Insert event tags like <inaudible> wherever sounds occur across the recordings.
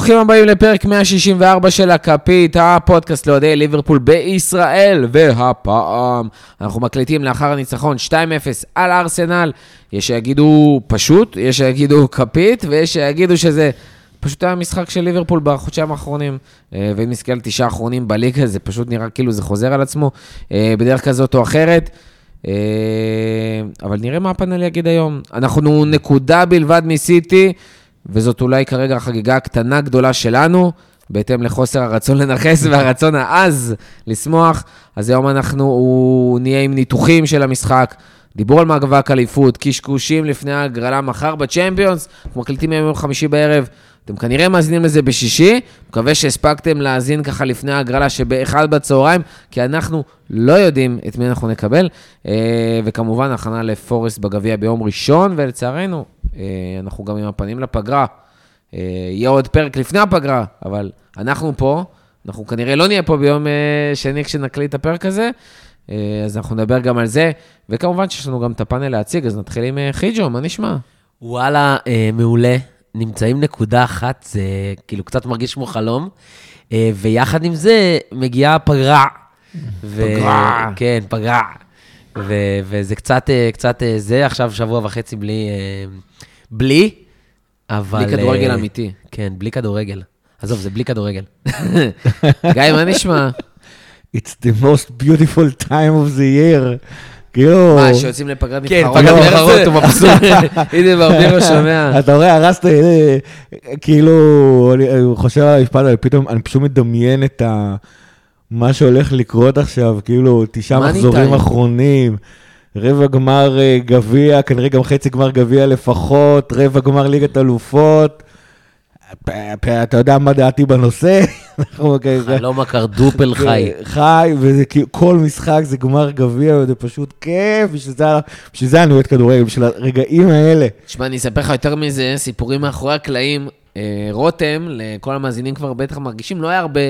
ברוכים הבאים לפרק 164 של הכפית, הפודקאסט לאוהדי ליברפול בישראל, והפעם אנחנו מקליטים לאחר הניצחון 2-0 על ארסנל. יש שיגידו פשוט, יש שיגידו כפית, ויש שיגידו שזה פשוט היה משחק של ליברפול בחודשיים האחרונים. אה, ואם נסתכל על תשעה האחרונים בליגה, זה פשוט נראה כאילו זה חוזר על עצמו אה, בדרך כזאת או אחרת. אה, אבל נראה מה הפאנל יגיד היום. אנחנו נקודה בלבד מסיטי. וזאת אולי כרגע החגיגה הקטנה גדולה שלנו, בהתאם לחוסר הרצון לנכס <laughs> והרצון העז לשמוח. אז היום אנחנו נהיה עם ניתוחים של המשחק, דיבור על מאבק אליפות, קשקושים לפני ההגרלה מחר בצ'מפיונס, אנחנו מקליטים היום יום חמישי בערב. אתם כנראה מאזינים לזה בשישי, מקווה שהספקתם להאזין ככה לפני ההגרלה שבאחד בצהריים, כי אנחנו לא יודעים את מי אנחנו נקבל. אה, וכמובן, הכנה לפורסט בגביע ביום ראשון, ולצערנו, אה, אנחנו גם עם הפנים לפגרה. אה, יהיה עוד פרק לפני הפגרה, אבל אנחנו פה, אנחנו כנראה לא נהיה פה ביום שני כשנקליט את הפרק הזה, אז אנחנו נדבר גם על זה, וכמובן שיש לנו גם את הפאנל להציג, אז נתחיל עם חיג'ו, מה נשמע? וואלה, מעולה. נמצאים נקודה אחת, זה כאילו קצת מרגיש כמו חלום, ויחד עם זה מגיעה פגרה. פגרה. כן, פגרה. ו- וזה קצת, אה, קצת אה, זה, עכשיו שבוע וחצי בלי, אה, בלי, אבל... בלי כדורגל אמיתי. כן, בלי כדורגל. עזוב, זה בלי כדורגל. <laughs> גיא, מה נשמע? It's the most beautiful time of the year. כאילו... מה, שיוצאים לפגרת כן, נבחרות? פגרת נבחרות, הוא מבסוט. <laughs> הנה, ברבירו שומע. אתה רואה, הרסת, כאילו, אני חושב על המשפט הזה, פתאום אני פשוט מדמיין את ה... מה שהולך לקרות עכשיו, כאילו, תשעה מחזורים אחרונים, רבע גמר אה, גביע, כנראה גם חצי גמר גביע לפחות, רבע גמר ליגת אלופות. אתה יודע מה דעתי בנושא? <laughs> חלום הקרדופל חי. חי, וזה כאילו, כל משחק זה גמר גביע, וזה פשוט כיף, בשביל זה אני אוהד כדורגל, בשביל הרגעים האלה. תשמע, אני אספר לך יותר מזה, סיפורים מאחורי הקלעים. אה, רותם, לכל המאזינים כבר בטח מרגישים, לא היה הרבה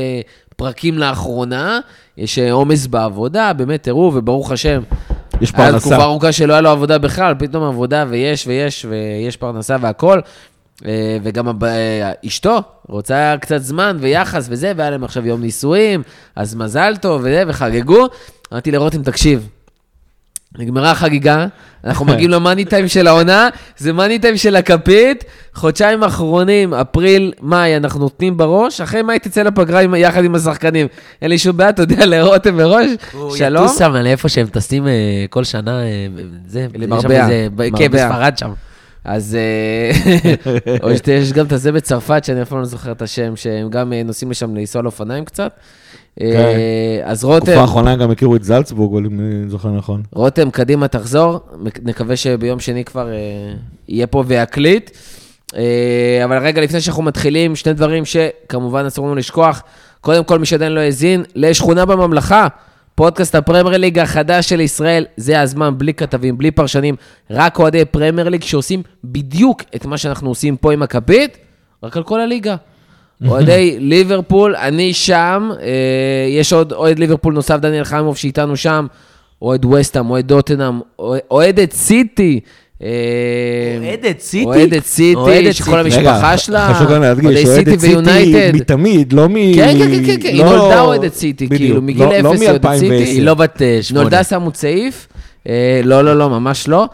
פרקים לאחרונה, יש אה, עומס בעבודה, באמת, תראו, וברוך השם. יש פרנסה. היה תקופה ארוכה שלא היה לו עבודה בכלל, פתאום עבודה ויש ויש ויש פרנסה והכול. אה, וגם אשתו רוצה קצת זמן ויחס וזה, והיה להם עכשיו יום נישואים, אז מזל טוב וזה, וחגגו. אמרתי לרותם, תקשיב, נגמרה החגיגה, אנחנו מגיעים למאני טיים של העונה, זה מאני טיים של הכפית, חודשיים אחרונים, אפריל, מאי, אנחנו נותנים בראש, אחרי מאי תצא לפגרה יחד עם השחקנים. אין לי שום בעיה, אתה יודע, לרותם מראש, שלום. הוא יטוס שם לאיפה שהם טסים אה, כל שנה, אה, זה, למרבה, כן, בספרד שם. אז אה, <laughs> או שיש גם את הזה בצרפת, שאני אפילו לא זוכר את השם, שהם גם נוסעים לשם לנסוע לאופניים קצת. כן. אז רותם... תקופה האחרונה גם הכירו את זלצבורג, אם אני זוכר נכון. רותם, קדימה, תחזור. נקווה שביום שני כבר יהיה פה ויקליט. אבל רגע, לפני שאנחנו מתחילים, שני דברים שכמובן אסור לנו לשכוח. קודם כל, מי שעדיין לא האזין, לשכונה בממלכה. פודקאסט הפרמייר ליג החדש של ישראל, זה הזמן, בלי כתבים, בלי פרשנים, רק אוהדי פרמייר ליג שעושים בדיוק את מה שאנחנו עושים פה עם הכפית, רק על כל הליגה. <laughs> אוהדי ליברפול, אני שם, אה, יש עוד אוהד ליברפול נוסף, דניאל חיימוב, שאיתנו שם, אוהד וסטאם, אוהד דוטנאם, אוהד את סיטי. אה, אוהדת סיטי? אוהדת סיטי, שכל המשפחה שלה, חשוב גם להדגיש, אוהדת סיטי מתמיד, לא מ... כן, כן, כן, כן, היא לא- נולדה אוהדת סיטי, כאילו, מגיל לא- לא אפס היא אוהדת סיטי. היא לא בת אה, שמונה. נולדה שמו צעיף, לא, לא, לא, ממש לא.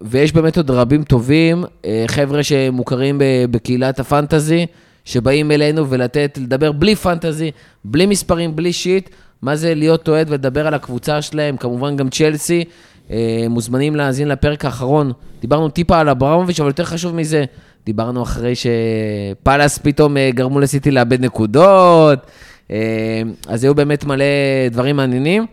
ויש באמת עוד רבים טובים, חבר'ה שמוכרים בקהילת הפנטזי, שבאים אלינו ולתת, לדבר בלי פנטזי, בלי מספרים, בלי שיט, מה זה להיות אוהד ולדבר על הקבוצה שלהם, כמובן גם צ'לסי. אה, מוזמנים להאזין לפרק האחרון. דיברנו טיפה על אברמוביץ', אבל יותר חשוב מזה, דיברנו אחרי שפאלאס פתאום אה, גרמו לסיטי לאבד נקודות, אה, אז היו באמת מלא דברים מעניינים.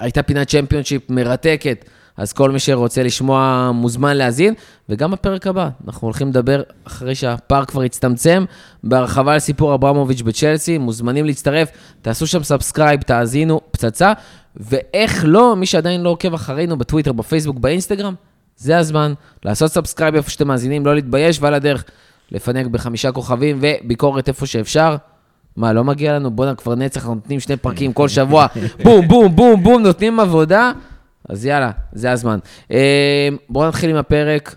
הייתה פינת צ'מפיונשיפ מרתקת, אז כל מי שרוצה לשמוע מוזמן להאזין, וגם בפרק הבא, אנחנו הולכים לדבר, אחרי שהפארק כבר הצטמצם, בהרחבה על סיפור אברמוביץ' בצ'לסי, מוזמנים להצטרף, תעשו שם subscribe, תאזינו, פצצה, ואיך לא, מי שעדיין לא עוקב אחרינו בטוויטר, בפייסבוק, באינסטגרם, זה הזמן לעשות subscribe איפה שאתם מאזינים, לא להתבייש, ועל הדרך לפנק בחמישה כוכבים וביקורת איפה שאפשר. מה, לא מגיע לנו? בואנה, כבר נצח, אנחנו נותנים שני פרקים כל שבוע, <laughs> בום, בום, בום, בום, נותנים עבודה. אז יאללה, זה הזמן. אה, בואו נתחיל עם הפרק.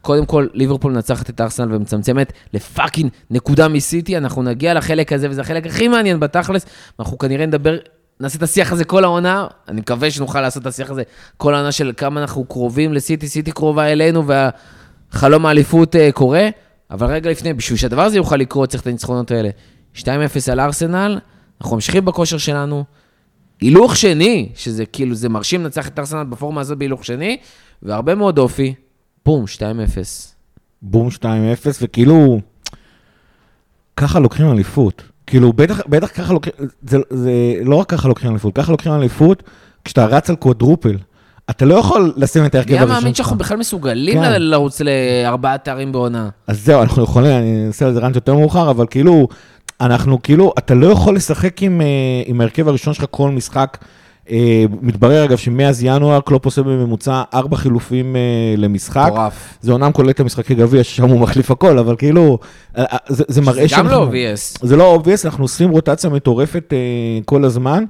קודם כל, ליברפול מנצחת את ארסנל ומצמצמת לפאקינג נקודה מסיטי, אנחנו נגיע לחלק הזה, וזה החלק הכי מעניין בתכלס, ואנחנו כנראה נדבר, נעשה את השיח הזה כל העונה, אני מקווה שנוכל לעשות את השיח הזה כל העונה של כמה אנחנו קרובים לסיטי, סיטי קרובה אלינו, והחלום האליפות uh, קורה, אבל רגע לפני, בשביל שהדבר הזה יוכל לקרות, צריך את הניצחונות האלה. 2-0 על ארסנל, אנחנו ממשיכים בכושר שלנו. הילוך שני, שזה כאילו, זה מרשים לנצח את ארסנל בפורמה הזאת בהילוך שני, והרבה מאוד אופי. בום, 2-0. בום 2-0, וכאילו, ככה לוקחים אליפות. כאילו, בטח, בטח ככה לוקחים, זה, זה לא רק ככה לוקחים אליפות, ככה לוקחים אליפות כשאתה רץ על קוואדרופל. אתה לא יכול לשים את ההרכב מי הראשון היה מאמין שלך. שאנחנו בכלל מסוגלים כן. לרוץ לארבעה תארים בעונה? אז זהו, אנחנו יכולים, אני אעשה על זה ראנט יותר מאוחר, אבל כאילו, אנחנו כאילו, אתה לא יכול לשחק עם, אה, עם ההרכב הראשון שלך כל משחק. אה, מתברר אגב שמאז ינואר קלופ עושה בממוצע ארבע חילופים אה, למשחק. מטורף. זה אומנם כולל את המשחקי גביע, ששם הוא מחליף הכל, אבל כאילו, אה, זה, מראה זה גם לא obvious. זה לא obvious, אנחנו עושים רוטציה מטורפת כל הזמן.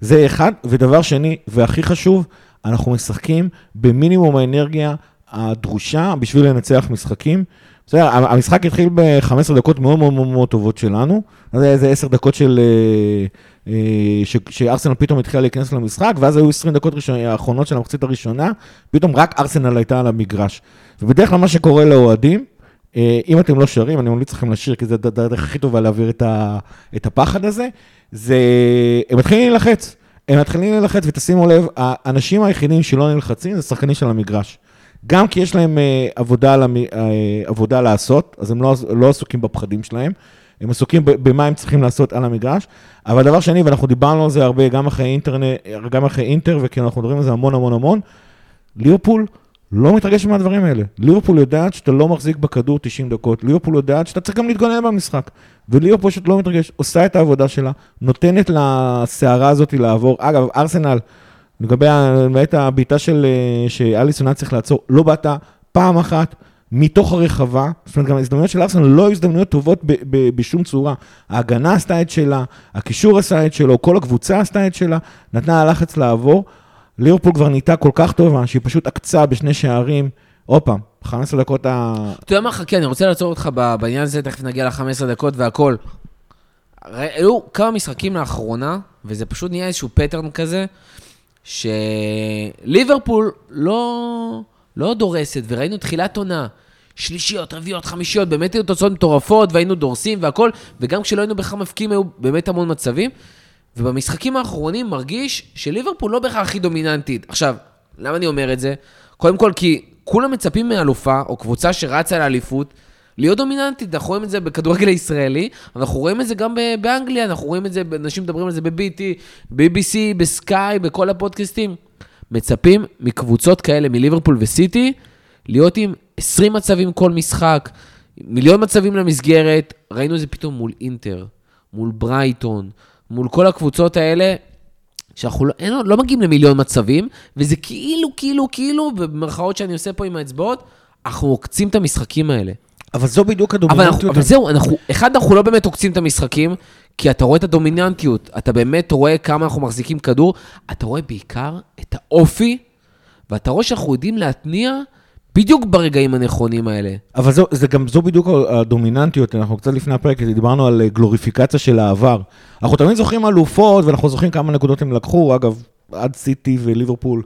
זה אחד. ודבר שני, והכי חשוב, אנחנו משחקים במינימום האנרגיה הדרושה בשביל לנצח משחקים. בסדר, המשחק התחיל ב-15 דקות מאוד מאוד מאוד מאוד טובות שלנו. זה איזה 10 דקות של... אה, שארסנל פתאום התחילה להיכנס למשחק, ואז היו 20 דקות ראשון, האחרונות של המחצית הראשונה, פתאום רק ארסנל הייתה על המגרש. ובדרך כלל מה שקורה לאוהדים, אה, אם אתם לא שרים, אני ממליץ לכם לשיר, כי זו הד- הדרך הכי טובה להעביר את, את הפחד הזה, זה, הם מתחילים להילחץ. הם מתחילים להילחץ, ותשימו לב, האנשים היחידים שלא נלחצים זה שחקנים של המגרש. גם כי יש להם אה, עבודה, עבודה לעשות, אז הם לא, לא עסוקים בפחדים שלהם, הם עסוקים במה הם צריכים לעשות על המגרש. אבל דבר שני, ואנחנו דיברנו על זה הרבה, גם אחרי אינטרנט, גם אחרי אינטר, וכי אנחנו מדברים על זה המון המון המון, ליברפול לא מתרגש מהדברים האלה. ליברפול יודעת שאתה לא מחזיק בכדור 90 דקות, ליברפול יודעת שאתה צריך גם להתגונן במשחק. וליברפול פשוט לא מתרגש, עושה את העבודה שלה, נותנת לסערה הזאת לעבור. אגב, ארסנל, לגבי הבעיטה של, אה, שאליסון היה צריך לעצור, לא בעטה פעם אחת מתוך הרחבה, זאת אומרת, גם ההזדמנויות של ארסנל לא היו הזדמנויות טובות ב- ב- בשום צורה. ההגנה עשתה את שלה, הקישור עשה את שלו, כל הקבוצה עשתה את שלה, נתנה ללחץ לעבור. ליברפול כבר נהייתה כל כך טובה, שהיא פשוט עקצה בשני שערים. עוד פעם, 15 דקות ה... אתה יודע מה, חכה, אני רוצה לעצור אותך בעניין הזה, תכף נגיע ל-15 דקות והכל. היו כמה משחקים לאחרונה, וזה פשוט נהיה איזשהו פטרן כזה, שליברפול לא, לא דורסת, וראינו תחילת עונה. שלישיות, רביעיות, חמישיות, באמת היו תוצאות מטורפות, והיינו דורסים והכל, וגם כשלא היינו בכלל מבקיעים, היו באמת המון מצבים. ובמשחקים האחרונים מרגיש שליברפול לא בהכרח הכי דומיננטית. עכשיו, למה אני אומר את זה? קודם כל, כי כולם מצפים מאלופה, או קבוצה שרצה לאליפות, להיות דומיננטית. אנחנו רואים את זה בכדורגל הישראלי, אנחנו רואים את זה גם באנגליה, אנחנו רואים את זה, אנשים מדברים על זה ב-BT, BBC, בסקאי, בכל הפודקאסטים. מצפים מקבוצות כאלה, מליברפול וסיטי, להיות עם 20 מצבים כל משחק, מיליון מצבים למסגרת. ראינו את זה פתאום מול אינטר, מול ברייטון, מול כל הקבוצות האלה, שאנחנו לא, אין, לא מגיעים למיליון מצבים, וזה כאילו, כאילו, כאילו, במרכאות שאני עושה פה עם האצבעות, אנחנו עוקצים את המשחקים האלה. אבל זו בדיוק אבל, הדומיננטיות. אנחנו, אבל זהו, אנחנו, אחד, אנחנו לא באמת עוקצים את המשחקים, כי אתה רואה את הדומיננטיות, אתה באמת רואה כמה אנחנו מחזיקים כדור, אתה רואה בעיקר את האופי, ואתה רואה שאנחנו יודעים להתניע בדיוק ברגעים הנכונים האלה. אבל זו, זה גם, זו בדיוק הדומיננטיות, אנחנו קצת לפני הפרק, דיברנו על אה, גלוריפיקציה של העבר. אנחנו תמיד זוכרים אלופות, ואנחנו זוכרים כמה נקודות הם לקחו, אגב, עד סיטי וליברפול,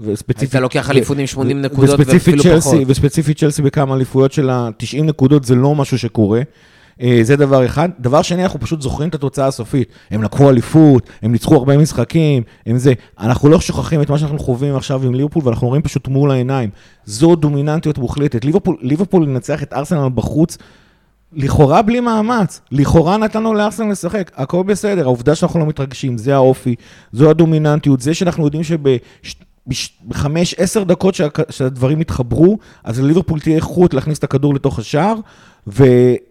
וספציפית... היית לוקח אליפות עם 80 ו- נקודות ואפילו צ'לסי, פחות. וספציפית צ'לסי בכמה אליפויות של ה-90 נקודות, זה לא משהו שקורה. אה, זה דבר אחד. דבר שני, אנחנו פשוט זוכרים את התוצאה הסופית. הם לקחו אליפות, הם ניצחו הרבה משחקים, הם זה. אנחנו לא שוכחים את מה שאנחנו חווים עכשיו עם ליברפול, ואנחנו רואים פשוט מול העיניים. זו דומיננטיות מוחלטת. ליברפול, לנצח את ארסנל בחוץ, לכאורה בלי מאמץ. לכאורה נתנו לארסנל לשחק, הכל בסדר. העובדה שאנחנו לא מתרגשים, זה האופי, זו הדומיננטיות, זה שאנחנו יודעים שבחמש, עשר דקות שה, שהדברים יתחברו, אז לליברפול תהיה איכות להכניס את הכדור לתוך השער, ו,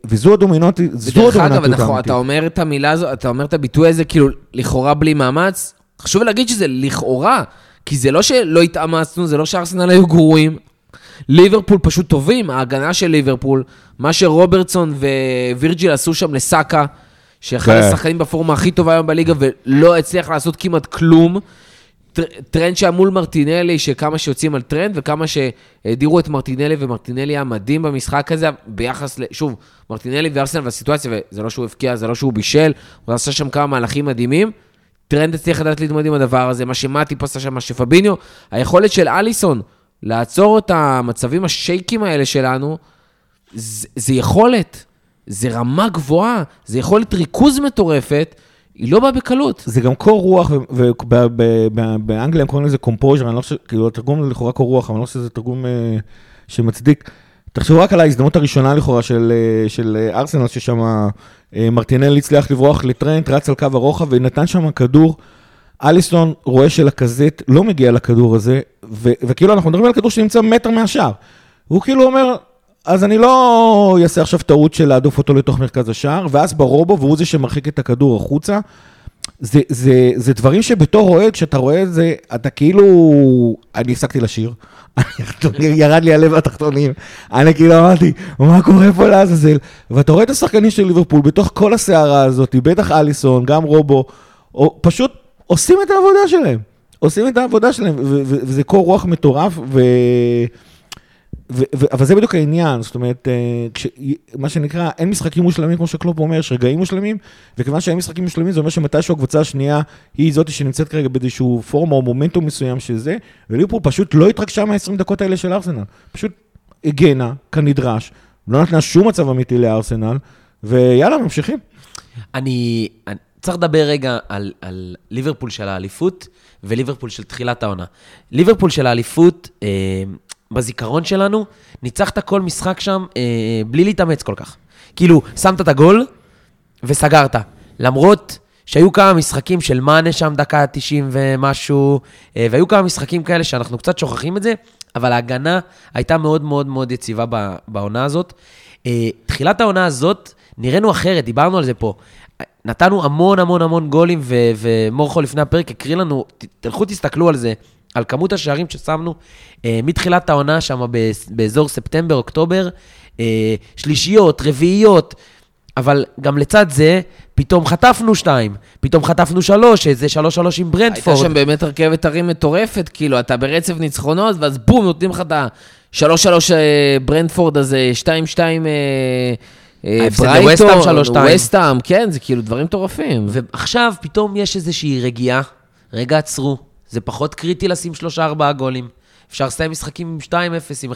וזו הדומיננטיות, ודרך הדומיננטיות אגב, האמיתית. אתה אומר את המילה הזו, אתה אומר את הביטוי הזה, כאילו, לכאורה בלי מאמץ. חשוב להגיד שזה לכאורה, כי זה לא שלא התאמצנו, זה לא שארסנל היו גרועים. ליברפול פשוט טובים, ההגנה של ליברפול, מה שרוברטסון ווירג'יל עשו שם לסאקה, שאחד כן. השחקנים בפורמה הכי טובה היום בליגה ולא הצליח לעשות כמעט כלום. טרנט שהיה מול מרטינלי, שכמה שיוצאים על טרנט וכמה שהדירו את מרטינלי, ומרטינלי היה מדהים במשחק הזה, ביחס ל... שוב, מרטינלי וארסנל והסיטואציה, וזה לא שהוא הבקיע, זה לא שהוא בישל, הוא עשה שם כמה מהלכים מדהימים. טרנט הצליח לדעת להתמודד עם הדבר הזה, מה שמאטיפ עשה שם, מה שפביניו, היכולת של אליסון לעצור את המצבים ה shaky ים האלה שלנו, זה, זה יכולת, זה רמה גבוהה, זה יכולת ריכוז מטורפת. היא לא באה בקלות. זה גם קור רוח, ובאנגליה הם קוראים לזה קומפוז'ר, אני לא חושב, כאילו, התרגום לכאורה קור רוח, אבל אני לא חושב שזה תרגום אה, שמצדיק. תחשבו רק על ההזדמנות הראשונה לכאורה של, אה, של אה, ארסנל, ששם מרטינל הצליח לברוח לטרנט, רץ על קו הרוחב ונתן שם כדור. אליסון רואה שלקזט לא מגיע לכדור הזה, ו- וכאילו אנחנו מדברים על כדור שנמצא מטר מהשער. הוא כאילו אומר, אז אני לא אעשה עכשיו טעות של להדוף אותו לתוך מרכז השער, ואז ברובו, והוא זה שמרחיק את הכדור החוצה. זה, זה, זה דברים שבתור אוהד, כשאתה רואה את זה, אתה כאילו... אני הפסקתי לשיר, <laughs> ירד לי הלב התחתונים, אני כאילו אמרתי, מה קורה פה לעזאזל? ואתה רואה את השחקנים של ליברפול בתוך כל הסערה הזאת, בטח אליסון, גם רובו, או, פשוט עושים את העבודה שלהם. עושים את העבודה שלהם, וזה קור רוח מטורף, ו... ו- ו- אבל זה בדיוק העניין, זאת אומרת, אה, כש- מה שנקרא, אין משחקים מושלמים, כמו שקלופ אומר, יש רגעים מושלמים, וכיוון שאין משחקים מושלמים, זה אומר שמתישהו הקבוצה השנייה היא זאתי שנמצאת כרגע באיזשהו פורמה או מומנטום מסוים של זה, וליברפול פשוט לא התרגשה מה-20 דקות האלה של ארסנל. פשוט הגנה כנדרש, לא נתנה שום מצב אמיתי לארסנל, ויאללה, ממשיכים. אני, אני צריך לדבר רגע על, על ליברפול של האליפות וליברפול של תחילת העונה. ליברפול של האליפות, אה, בזיכרון שלנו, ניצחת כל משחק שם אה, בלי להתאמץ כל כך. כאילו, שמת את הגול וסגרת. למרות שהיו כמה משחקים של מאנה שם דקה 90 ומשהו, אה, והיו כמה משחקים כאלה שאנחנו קצת שוכחים את זה, אבל ההגנה הייתה מאוד מאוד מאוד יציבה בעונה הזאת. אה, תחילת העונה הזאת, נראינו אחרת, דיברנו על זה פה. נתנו המון המון המון גולים, ומורכו לפני הפרק הקריא לנו, תלכו תסתכלו על זה. על כמות השערים ששמנו אה, מתחילת העונה שם באזור ספטמבר, אוקטובר, אה, שלישיות, רביעיות, אבל גם לצד זה, פתאום חטפנו שתיים, פתאום חטפנו שלוש, איזה שלוש שלוש עם ברנדפורד. הייתה שם באמת רכבת הרים מטורפת, כאילו, אתה ברצף ניצחונות, ואז בום, נותנים לך את השלוש שלוש אה, ברנדפורד הזה, שתיים שתיים... אה, ברייטון, ווסטאם, כן, זה כאילו דברים מטורפים. ועכשיו פתאום יש איזושהי רגיעה, רגע עצרו, זה פחות קריטי לשים שלושה ארבעה גולים. אפשר לסיים משחקים עם 2-0, עם 1-0,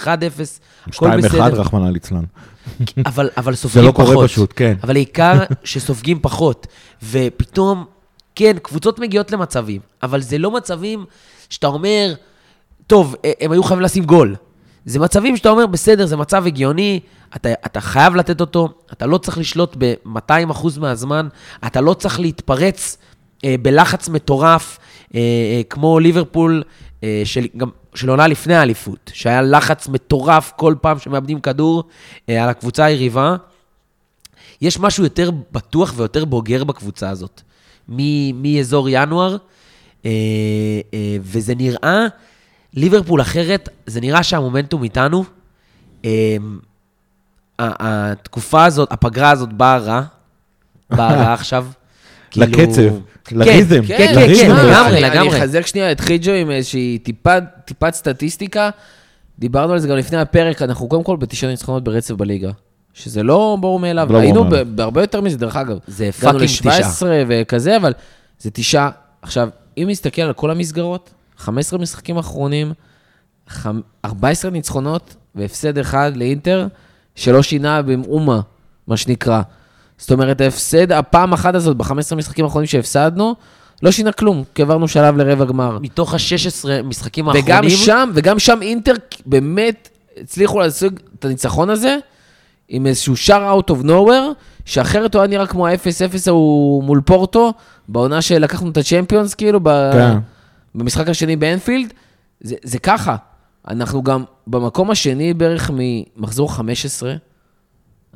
הכל בסדר. 2-1, רחמנא ליצלן. <laughs> אבל, אבל סופגים פחות. זה לא קורה פשוט, כן. אבל העיקר <laughs> שסופגים פחות. ופתאום, כן, קבוצות מגיעות למצבים, אבל זה לא מצבים שאתה אומר, טוב, הם היו חייבים לשים גול. זה מצבים שאתה אומר, בסדר, זה מצב הגיוני, אתה, אתה חייב לתת אותו, אתה לא צריך לשלוט ב-200% מהזמן, אתה לא צריך להתפרץ אה, בלחץ מטורף, כמו ליברפול, אה, של, גם, של עונה לפני האליפות, שהיה לחץ מטורף כל פעם שמאבדים כדור אה, על הקבוצה היריבה. יש משהו יותר בטוח ויותר בוגר בקבוצה הזאת, מאזור ינואר, אה, אה, וזה נראה, ליברפול אחרת, זה נראה שהמומנטום איתנו. אה, התקופה הזאת, הפגרה הזאת באה רע, באה רע <laughs> עכשיו. לקצב. כאילו... כן, כן, כן, כן, לגמרי, לגמרי. אני אחזק שנייה את חיג'ו עם איזושהי טיפת סטטיסטיקה. דיברנו על זה גם לפני הפרק, אנחנו קודם כל בתשעה ניצחונות ברצף בליגה. שזה לא ברור מאליו, לא היינו בהרבה יותר מזה, דרך אגב. זה fucking תשעה. הגענו ל-17 וכזה, אבל זה תשעה. עכשיו, אם נסתכל על כל המסגרות, 15 משחקים אחרונים, 14 ניצחונות והפסד אחד לאינטר, שלא שינה במאומה, מה שנקרא. זאת אומרת, ההפסד, הפעם אחת הזאת, ב-15 משחקים האחרונים שהפסדנו, לא שינה כלום, כי עברנו שלב לרבע גמר. מתוך ה-16 משחקים האחרונים... וגם שם, וגם שם אינטר באמת הצליחו להשיג את הניצחון הזה, עם איזשהו שער out of nowhere, שאחרת הוא היה נראה כמו ה-0-0 ההוא מול פורטו, בעונה שלקחנו את הצ'מפיונס, כאילו, ב... כן. במשחק השני באנפילד. זה, זה ככה. אנחנו גם במקום השני בערך ממחזור 15,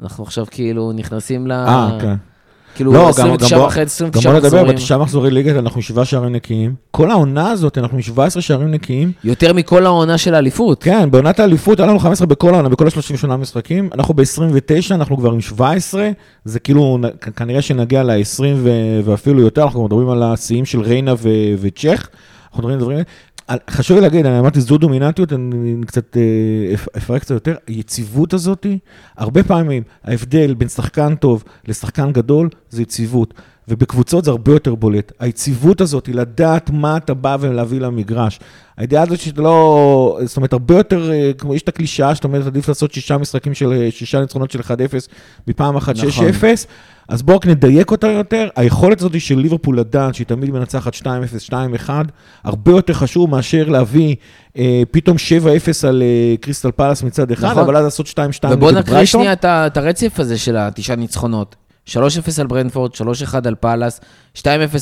אנחנו עכשיו כאילו נכנסים ל... אה, כן. כאילו, לא, 29 וחצי, 29 מחזורים. גם בוא נדבר, בתשעה מחזורי ליגה אנחנו שבעה שערים נקיים. כל העונה הזאת, אנחנו עם 17 שערים נקיים. יותר מכל העונה של האליפות. כן, בעונת האליפות היה לנו 15 בכל העונה, בכל ה-38 משחקים. אנחנו ב-29, אנחנו כבר עם 17. זה כאילו, כנראה שנגיע ל-20 ואפילו יותר, אנחנו מדברים על השיאים של ריינה וצ'ך. אנחנו מדברים דברים... חשוב לי להגיד, אני אמרתי זו דומיננטיות, אני קצת אה, אפרק קצת יותר, היציבות הזאת, הרבה פעמים ההבדל בין שחקן טוב לשחקן גדול זה יציבות. ובקבוצות זה הרבה יותר בולט. היציבות הזאת היא לדעת מה אתה בא ולהביא למגרש. הידיעה הזאת שאתה לא... זאת אומרת, הרבה יותר, אה, כמו יש את הקלישאה, זאת אומרת, עדיף לעשות שישה משחקים של... אה, שישה ניצחונות של 1-0 מפעם אחת 6-0. נכון. אז בואו רק נדייק אותה יותר. היכולת הזאת של ליברפול לדעת שהיא תמיד מנצחת 2-0, 2-1, הרבה יותר חשוב מאשר להביא אה, פתאום 7-0 על אה, קריסטל פאלאס מצד אחד, נכון. אבל אז לעשות 2-2 נגד ברייטון. ובואו נקריא שנייה את הרצף הזה של התשעה ניצחונות. 3-0 על ברנפורד, 3-1 על פאלאס, 2-0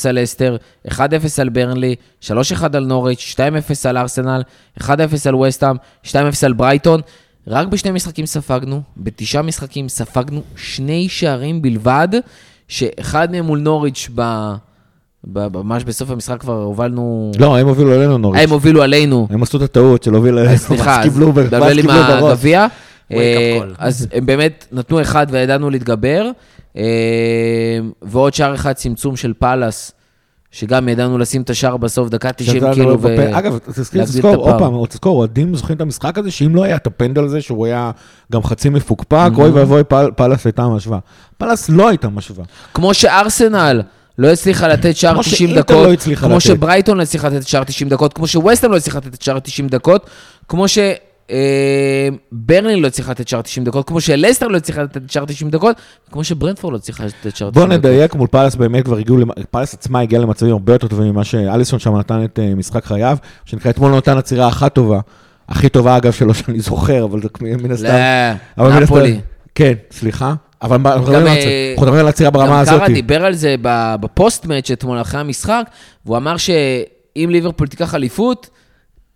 על לסטר, 1-0 על ברנלי, 3-1 על נוריץ', 2-0 על ארסנל, 1-0 על וסטאם, 2-0 על ברייטון. רק בשני משחקים ספגנו, בתשעה משחקים ספגנו שני שערים בלבד, שאחד מהם מול נוריץ' ב... ממש בסוף המשחק כבר הובלנו... לא, הם הובילו עלינו נוריץ'. הם הובילו עלינו. הם עשו את הטעות של להוביל עלינו. סליחה, אז דבל עם הגביע. אה, אז הם באמת נתנו אחד וידענו להתגבר. אה, ועוד שער אחד צמצום של פאלאס, שגם ידענו לשים את השער בסוף, דקה 90 כאילו, ולהגדיל אגב, תזכור, עוד פעם, תזכור, אוהדים זוכרים את המשחק הזה, שאם לא היה את הפנדל הזה, שהוא היה גם חצי מפוקפק, אוי ואבוי, פאלאס הייתה משווה. פאלאס לא הייתה משווה. כמו שארסנל. לא הצליחה לתת שער 90 דקות, לא כמו שברייטון לא הצליחה לתת שער 90 דקות, כמו שווסטהאם לא הצליחה לתת שער 90 דקות, כמו ש... אה, ברנלי לא הצליחה לתת שער 90 דקות, כמו שלסטר לא הצליחה לתת שער 90 דקות, כמו שברנטפורד לא הצליחה לתת שער 90 דקות. בוא נדייק, מול פאלאס באמת כבר הגיעו, פאלאס עצמה הגיעה למצבים הרבה יותר טובים ממה שאליסון שם נתן את אה, משחק חייו, שנקרא אתמול נתן עצירה אחת טובה, הכי טובה אגב שלו שאני זוכר, אבל מן הסתם. לא, נפולי. כן, סליחה. אבל אנחנו מדברים על עצירה ברמה הזאת. גם קארה דיבר על זה בפוסט-מאץ' אתמול אחרי המשחק, והוא אמר שאם ליברפול תיקח אליפות,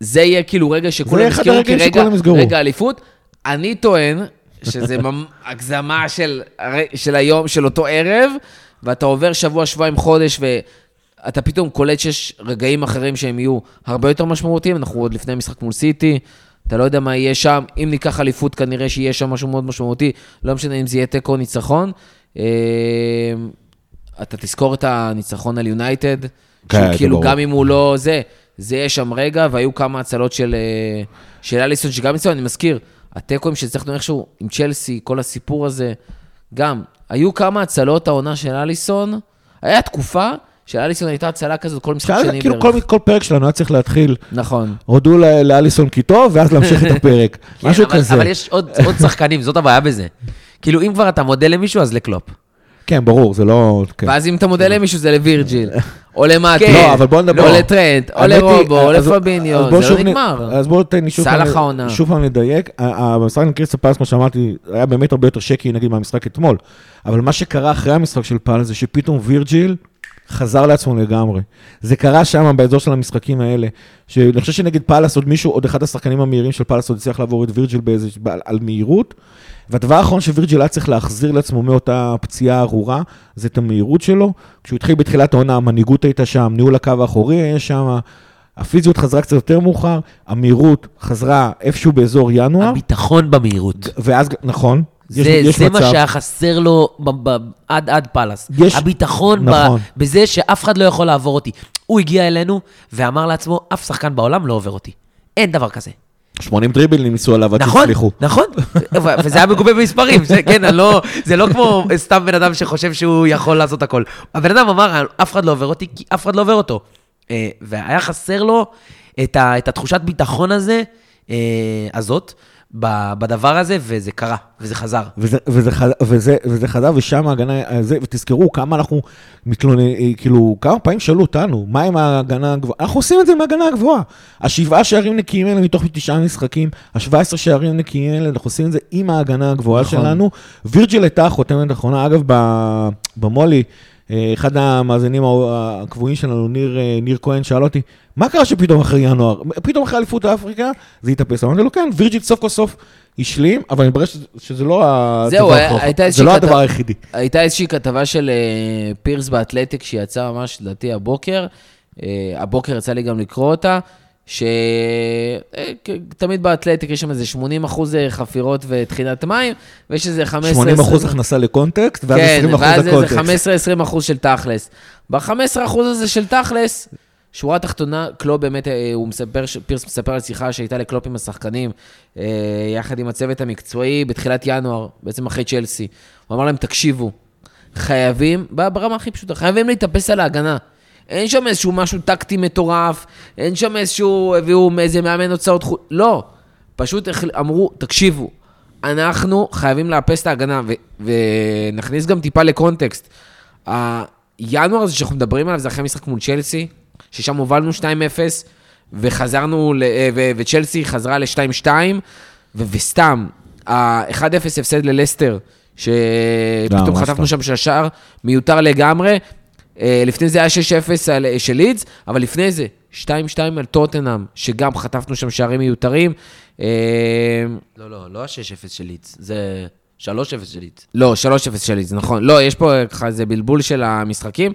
זה יהיה כאילו רגע שכולם יזכרו כרגע, רגע אליפות. אני טוען שזה <laughs> הגזמה של, של היום, של אותו ערב, ואתה עובר שבוע, שבועיים, חודש, ואתה פתאום קולט שיש רגעים אחרים שהם יהיו הרבה יותר משמעותיים. אנחנו עוד לפני משחק מול סיטי, אתה לא יודע מה יהיה שם. אם ניקח אליפות, כנראה שיהיה שם משהו מאוד משמעותי. לא משנה אם זה יהיה תיקו או ניצחון. אה, אתה תזכור את הניצחון על יונייטד, כן, כאילו גם אם הוא לא זה. זה יהיה שם רגע, והיו כמה הצלות של, אה, של אליסון, שגם אצלנו, אני מזכיר, התיקואים שהצלחנו איכשהו עם צ'לסי, כל הסיפור הזה, גם, היו כמה הצלות העונה של אליסון, היה תקופה של אליסון הייתה הצלה כזאת כל משחק שני כאילו בערך. כל, כל פרק שלנו היה צריך להתחיל. נכון. הודו לאליסון כי טוב, ואז להמשיך את הפרק. <laughs> כן, משהו אבל, כזה. אבל יש עוד, עוד שחקנים, זאת הבעיה בזה. כאילו, אם כבר אתה מודה למישהו, אז לקלופ. כן, ברור, זה לא... כן. ואז אם אתה מודה למישהו, זה לווירג'יל. או למטי. לא, אבל בוא נדבר. או לטרנט, או לרובו, או לפביניו, זה לא נגמר. אז בואו תן לי שוב פעם לדייק. המשחק עם קריסטל פלס, כמו שאמרתי, היה באמת הרבה יותר שקי, נגיד, מהמשחק אתמול. אבל מה שקרה אחרי המשחק של פלס, זה שפתאום וירג'יל חזר לעצמו לגמרי. זה קרה שם, באזור של המשחקים האלה. שאני חושב שנגד פלס, עוד מישהו, עוד אחד השחקנים המהירים של פלס, עוד הצליח לעבור את וירג'יל על מהירות. והדבר האחרון שווירג'יל היה צריך להחזיר לעצמו מאותה פציעה ארורה, זה את המהירות שלו. כשהוא התחיל בתחילת העונה, המנהיגות הייתה שם, ניהול הקו האחורי היה שם, הפיזיות חזרה קצת יותר מאוחר, המהירות חזרה איפשהו באזור ינואר. הביטחון במהירות. ואז, נכון. זה, יש, יש זה מצב. מה שהיה חסר לו ב, ב, עד, עד פאלאס. יש, הביטחון נכון. ב, בזה שאף אחד לא יכול לעבור אותי. הוא הגיע אלינו ואמר לעצמו, אף שחקן בעולם לא עובר אותי. אין דבר כזה. 80 דריבלים ניסו עליו עד נכון, שהצליחו. נכון, <laughs> נכון, וזה היה מגובה במספרים, זה, כן, לא, זה לא כמו סתם בן אדם שחושב שהוא יכול לעשות הכל. הבן אדם אמר, אף אחד לא עובר אותי, כי אף אחד לא עובר אותו. אה, והיה חסר לו את, ה, את התחושת ביטחון הזה, אה, הזאת, בדבר הזה, וזה קרה, וזה חזר. וזה, וזה, וזה, וזה חזר, ושם ההגנה, זה, ותזכרו כמה אנחנו מתלוננים, כאילו, כמה פעמים שאלו אותנו, מה עם ההגנה הגבוהה? אנחנו עושים את זה עם ההגנה הגבוהה. השבעה שערים נקיים האלה מתוך תשעה משחקים, השבע עשרה שערים נקיים האלה, אנחנו עושים את זה עם ההגנה הגבוהה נכון. שלנו. וירג'יל הייתה החותמת האחרונה, אגב, במולי, אה, אחד המאזינים הקבועים שלנו, ניר, אה, ניר כהן, שאל אותי, מה קרה שפתאום אחרי ינואר, פתאום אחרי אליפות אפריקה, זה התאפס? אמרתי לו, כן, וירג'יט סוף כל סוף השלים, אבל אני מתברר שזה לא זהו, הדבר, הייתה זה לא כת... הדבר היחידי. הייתה איזושהי כתבה של פירס באתלטיק, שיצאה ממש, לדעתי, הבוקר. הבוקר יצא לי גם לקרוא אותה. שתמיד באתלטיק יש שם איזה 80 אחוז חפירות וטחינת מים, ויש איזה 15... 80 אחוז הכנסה לקונטקסט, ואז כן, 20 אחוז לקונטקסט. כן, ואז איזה 15-20 אחוז של תכלס. ב-15 אחוז הזה של תכלס, שורה תחתונה, קלופ באמת, אה, הוא מספר, פירס מספר על שיחה שהייתה לקלופ עם השחקנים, אה, יחד עם הצוות המקצועי, בתחילת ינואר, בעצם אחרי צ'לסי. הוא אמר להם, תקשיבו, חייבים, ברמה הכי פשוטה, חייבים להתאפס על ההגנה. אין שם איזשהו משהו טקטי מטורף, אין שם איזשהו, הביאו איזה מאמן הוצאות חוץ, לא. פשוט אמרו, תקשיבו, אנחנו חייבים לאפס את ההגנה, ו- ונכניס גם טיפה לקונטקסט. הינואר הזה שאנחנו מדברים עליו זה אחרי משחק מול צ'לסי, ששם הובלנו 2-0, וחזרנו, אה, ו- וצ'לסי חזרה ל-2-2, ו- וסתם, ה-1-0 הפסד ללסטר, שפתאום חטפנו שם של השער, מיותר לגמרי. אה, לפני זה היה 6-0 אה, של לידס, אבל לפני זה, 2-2 על טוטנאם, שגם חטפנו שם שערים מיותרים. לא, לא, לא ה-6-0 של לידס, זה 3-0 של לידס. לא, 3-0 של לידס, נכון. לא, יש פה ככה איזה בלבול של המשחקים.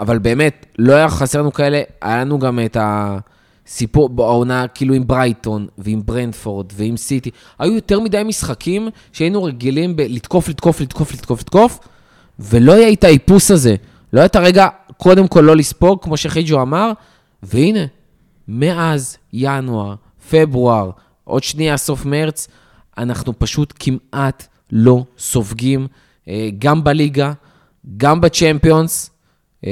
אבל באמת, לא היה חסר לנו כאלה, היה לנו גם את הסיפור בעונה, כאילו עם ברייטון, ועם ברנדפורד, ועם סיטי. היו יותר מדי משחקים שהיינו רגילים בלתקוף, לתקוף, לתקוף, לתקוף, לתקוף, ולא היה את האיפוס הזה. לא היה את הרגע, קודם כל לא לספוג, כמו שחיג'ו אמר, והנה, מאז ינואר, פברואר, עוד שנייה, סוף מרץ, אנחנו פשוט כמעט לא סופגים, אה, גם בליגה, גם בצ'מפיונס, אה,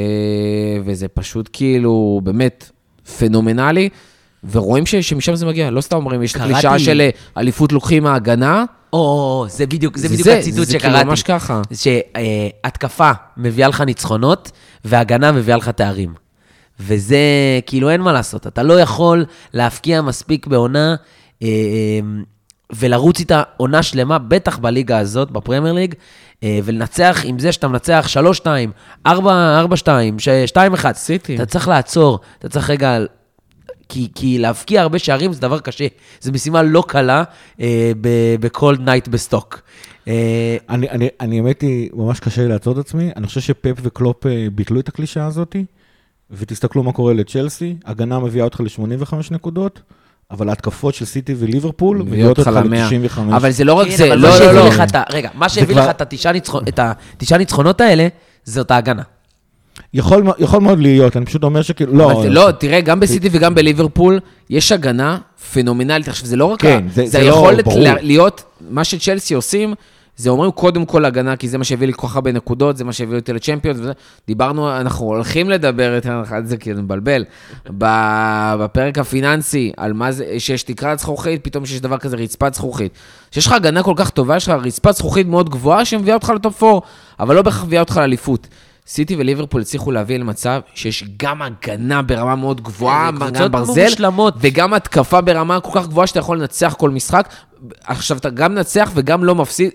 וזה פשוט כאילו, באמת, פנומנלי, ורואים ש, שמשם זה מגיע. לא סתם אומרים, יש. דרישה של אה, אליפות לוקחים מההגנה. או, זה בדיוק, זה, זה בדיוק זה, הציטוט זה, שקראתי. זה כאילו ממש ככה. שהתקפה מביאה לך ניצחונות, והגנה מביאה לך תארים. וזה, כאילו, אין מה לעשות. אתה לא יכול להפקיע מספיק בעונה, אה, ולרוץ איתה עונה שלמה, בטח בליגה הזאת, בפרמייר ליג, אה, ולנצח עם זה שאתה מנצח 3-2, 4-2, 2-1. סיטי. אתה צריך לעצור, אתה צריך רגע... כי, כי להבקיע הרבה שערים זה דבר קשה. זו משימה לא קלה אה, בכל night בסטוק. אה, אני, אני, אני האמת היא, ממש קשה לי לעצור את עצמי. אני חושב שפפ וקלופ אה, ביטלו את הקלישה הזאת, ותסתכלו מה קורה לצ'לסי, הגנה מביאה אותך ל-85 נקודות. אבל ההתקפות של סיטי וליברפול מביאות אותך ל-95. אבל זה לא רק כן, זה, לא, לא, לא. רגע, מה שהביא לך את התשעה ניצחונות האלה, זאת ההגנה. יכול, יכול מאוד להיות, אני פשוט אומר שכאילו, לא. אבל לא, תראה, גם בסיטי וגם בליברפול, יש הגנה פנומנלית. עכשיו, זה לא רק... כן, זה, זה, זה לא, היכולת להיות, מה שצ'לסי עושים, זה אומרים קודם כל הגנה, כי זה מה שהביא לי כל כך הרבה נקודות, זה מה שהביא אותי לצ'מפיונס, וזה. דיברנו, אנחנו הולכים לדבר על זה, כי זה מבלבל, בפרק הפיננסי, על מה זה, שיש תקרת זכוכית, פתאום שיש דבר כזה רצפת זכוכית. שיש לך הגנה כל כך טובה, יש לך רצפת זכוכית מאוד גבוהה, שמביאה אותך לטופ 4, אבל לא בהכרח מביאה אותך לאליפות. סיטי וליברפול הצליחו להביא למצב שיש גם הגנה ברמה מאוד גבוהה, גם ברזל, וגם התקפה ברמה כל כך גבוהה שאתה יכול לנצח כל משחק. עכשיו, אתה גם מנצח וגם לא מפסיד.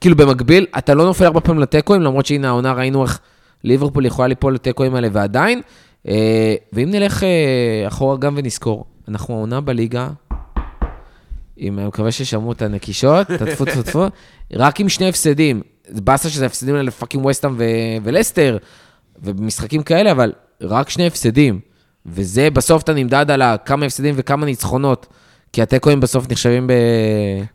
כאילו במקביל, אתה לא נופל הרבה פעמים לתיקואים, למרות שהנה העונה ראינו איך ליברפול יכולה ליפול לתיקואים האלה ועדיין. אה, ואם נלך אה, אחורה גם ונזכור, אנחנו העונה בליגה, עם, אני מקווה ששמעו את הנקישות, תטפו טפו טפו, רק עם שני הפסדים. זה באסה שזה הפסדים לפאקינג וסטאם ולסטר, ובמשחקים כאלה, אבל רק שני הפסדים. וזה, בסוף אתה נמדד על כמה הפסדים וכמה ניצחונות. כי התיקואים בסוף נחשבים ב...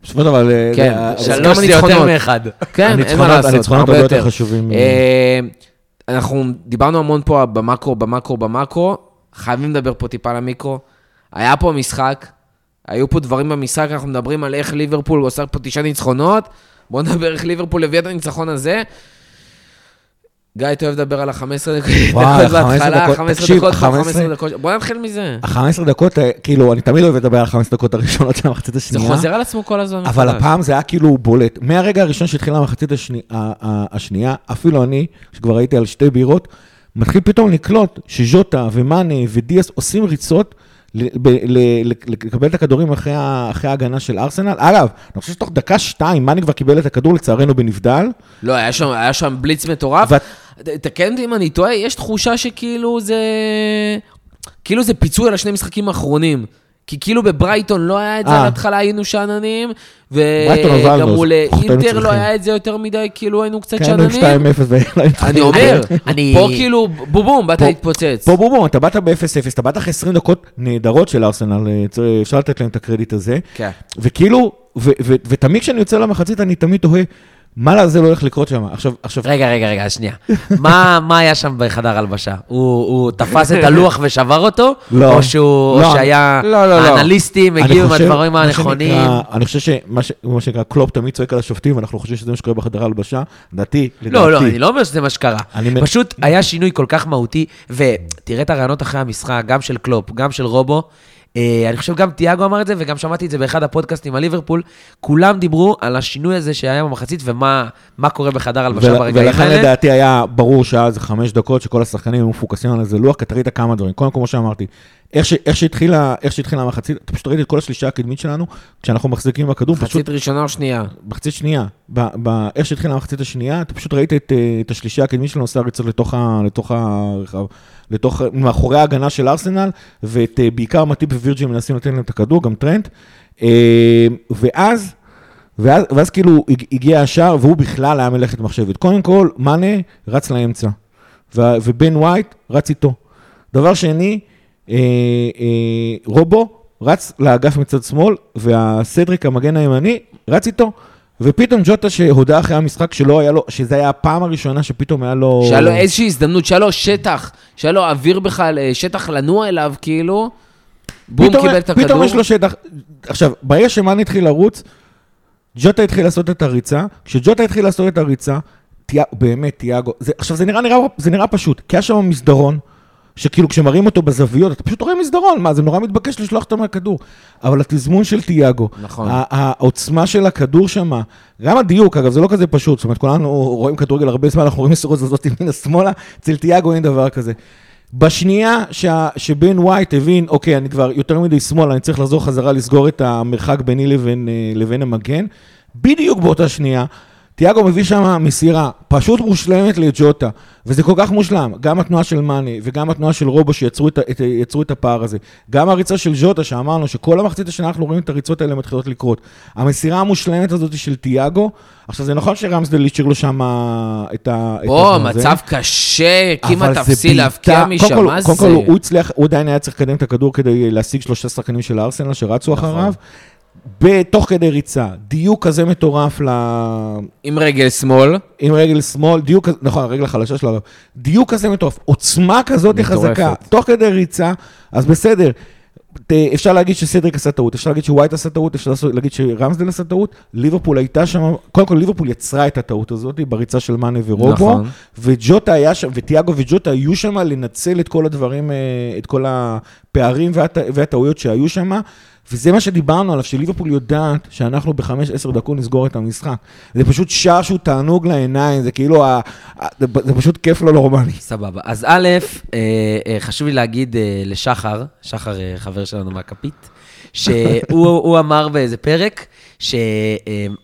בסופו של דבר, כן, שלוש זה יותר מאחד. כן, אין מה לעשות, הניצחונות הרבה יותר חשובים. אה, אנחנו דיברנו המון פה במקרו, במקרו, במקרו, חייבים לדבר פה טיפה על המיקרו. היה פה משחק, היו פה דברים במשחק, אנחנו מדברים על איך ליברפול עושה פה תשעה ניצחונות, בואו נדבר איך ליברפול הביאה את הניצחון הזה. גיא, אתה אוהב לדבר על ה-15 דקות בהתחלה, 15 דקות, 15 דקות, בוא נתחיל מזה. ה-15 דקות, אה, כאילו, אני תמיד אוהב לדבר על ה-15 דקות הראשונות של המחצית השנייה. זה חוזר על עצמו כל הזמן. אבל הפעם זה היה כאילו בולט. מהרגע הראשון שהתחילה המחצית השנייה, אפילו אני, שכבר הייתי על שתי בירות, מתחיל פתאום לקלוט שז'וטה ומאנה ודיאס עושים ריצות. לקבל את הכדורים אחרי ההגנה של ארסנל. אגב, אני חושב שתוך דקה-שתיים, מאני כבר קיבל את הכדור לצערנו בנבדל. לא, היה שם, היה שם בליץ מטורף. תקן אותי אם אני טועה, יש תחושה שכאילו זה... כאילו זה פיצוי על השני משחקים האחרונים. כי כאילו בברייטון לא היה את זה, על ההתחלה היינו שאננים, וגם מול אינטר לא היה את זה יותר מדי, כאילו היינו קצת שאננים. כן, היינו 2-0 <laughs> אני <laughs> אומר, פה כאילו בובום, באת להתפוצץ. פה בובום, אתה באת ב-0-0, אתה באת אחרי 20 דקות נהדרות של ארסנל, אה, אפשר לתת להם את הקרדיט הזה. כן. וכאילו, ותמיד כשאני יוצא למחצית, אני תמיד תוהה, מה לזה לא הולך לקרות שם? עכשיו, עכשיו... רגע, רגע, רגע, שנייה. מה, מה היה שם בחדר הלבשה? הוא, הוא תפס את הלוח ושבר אותו? לא. או, שהוא, לא, או שהיה... לא, לא, לא. האנליסטים הגיעו עם חושב- הדברים הנכונים? שנקרא- אני חושב שמה ש- מה שנקרא, קלופ תמיד צועק על השופטים, ואנחנו חושבים שזה מה שקורה בחדר ההלבשה. לדעתי, לדעתי. לא, לא, אני לא אומר שזה מה שקרה. פשוט היה שינוי כל כך מהותי, ותראה את הרעיונות אחרי המשחק, גם של קלופ, גם של רובו. אה, אני חושב גם תיאגו אמר את זה, וגם שמעתי את זה באחד הפודקאסטים על ליברפול. כולם דיברו על השינוי הזה שהיה במחצית, ומה מה קורה בחדר הלבשה ברגעים ולכן האלה. לדעתי היה ברור שהיה איזה חמש דקות שכל השחקנים היו מפוקסים על איזה לוח, כי אתה ראית כמה דברים. קודם כל, כמו שאמרתי, איך ש- איך שהתחילה איך שהתחילה המחצית, אתה פשוט ראית את כל השלישה הקדמית שלנו, כשאנחנו מחזיקים בכדור, פשוט מחצית ראשונה או שנייה? מחצית שנייה, ב- ב- איך שהתחילה המחצית השנייה, אתה פשוט ראית את, אה, את השלישה הקדמית שלנו עושה ריצות לתוך, ה- לתוך הרחב, לתוך, מאחורי ההגנה של ארסנל, ואת אה, בעיקר מטיפ ווירג'י מנסים לתת להם את הכדור, גם טרנט. אה, ואז, ואז, ואז כאילו הג- הגיע השער, והוא בכלל היה מלאכת מחשבת. קודם כל, מאנה רץ לאמצע, ו- ובן ווייט רץ איתו. דבר שני, אה, אה, רובו רץ לאגף מצד שמאל, והסדריק, המגן הימני, רץ איתו. ופתאום ג'וטה שהודה אחרי המשחק שלא היה לו, שזה היה הפעם הראשונה שפתאום היה לו... שהיה לו איזושהי הזדמנות, שהיה לו שטח, שהיה לו אוויר בכלל, אה, שטח לנוע אליו, כאילו. בום, פתאום- קיבל את הכדור. פתאום יש לו שטח. עכשיו, ברגע שמאן התחיל לרוץ, ג'וטה התחיל לעשות את הריצה. כשג'וטה התחיל לעשות את הריצה, תיה, באמת, תיאגו, זה, עכשיו זה נראה, נראה, זה נראה פשוט, כי היה שם מסדרון, שכאילו כשמראים אותו בזוויות, אתה פשוט רואה מסדרון, מה, זה נורא מתבקש לשלוח אותו מהכדור. אבל התזמון של תיאגו, נכון. העוצמה של הכדור שם, גם הדיוק, אגב, זה לא כזה פשוט, זאת אומרת, כולנו רואים כדורגל הרבה זמן, אנחנו רואים מסירות זזות <laughs> ימינה-שמאלה, אצל תיאגו אין דבר כזה. בשנייה שה, שבן ווייט הבין, אוקיי, אני כבר יותר מדי שמאל, אני צריך לחזור חזרה לסגור את המרחק ביני לבין, אה, לבין המגן, בדיוק באותה שנייה, תיאגו מביא שם מסירה פשוט מושלמת לג'וטה, וזה כל כך מושלם, גם התנועה של מאנה וגם התנועה של רובו שיצרו את, ה- את, יצרו את הפער הזה, גם הריצה של ג'וטה שאמרנו שכל המחצית השנה אנחנו רואים את הריצות האלה מתחילות לקרות. המסירה המושלמת הזאת של תיאגו, עכשיו זה נכון שרמסדל השאיר לו שם את ה... את או, הזה. מצב קשה, כמעט אפסי להבקיע משם, מה זה? קודם כל, הוא הצליח, הוא עדיין היה צריך לקדם את הכדור כדי להשיג שלושה שחקנים של הארסנל שרצו נכון. אחריו. בתוך כדי ריצה, דיוק כזה מטורף ל... עם רגל שמאל, עם רגל שמאל, דיוק נכון, הרגל החלשה שלו. דיוק כזה מטורף, עוצמה כזאת מטורפת. חזקה, תוך כדי ריצה, אז בסדר. אפשר להגיד שסדריק עשה טעות, אפשר להגיד שווייט עשה טעות, אפשר להגיד שרמסדל עשה טעות, ליברפול הייתה שם, קודם כל ליברפול יצרה את הטעות הזאת בריצה של מאנה ורובו, נכון. וג'וטה היה שם, ותיאגו וג'וטה היו שם לנצל את כל הדברים, אה, את כל הפערים והט- והטעויות שהיו שם, וזה מה שדיברנו עליו, שליברפול יודעת שאנחנו בחמש, עשר דקות נסגור את המשחק. זה פשוט שער שהוא תענוג לעיניים, זה כאילו, ה- זה פשוט כיף לא נורמלי. סבבה. אז א', אה, אה, חשוב לי להגיד אה, לשחר, שחר חבר שלנו מהכפית, שהוא <laughs> הוא אמר באיזה פרק, ש...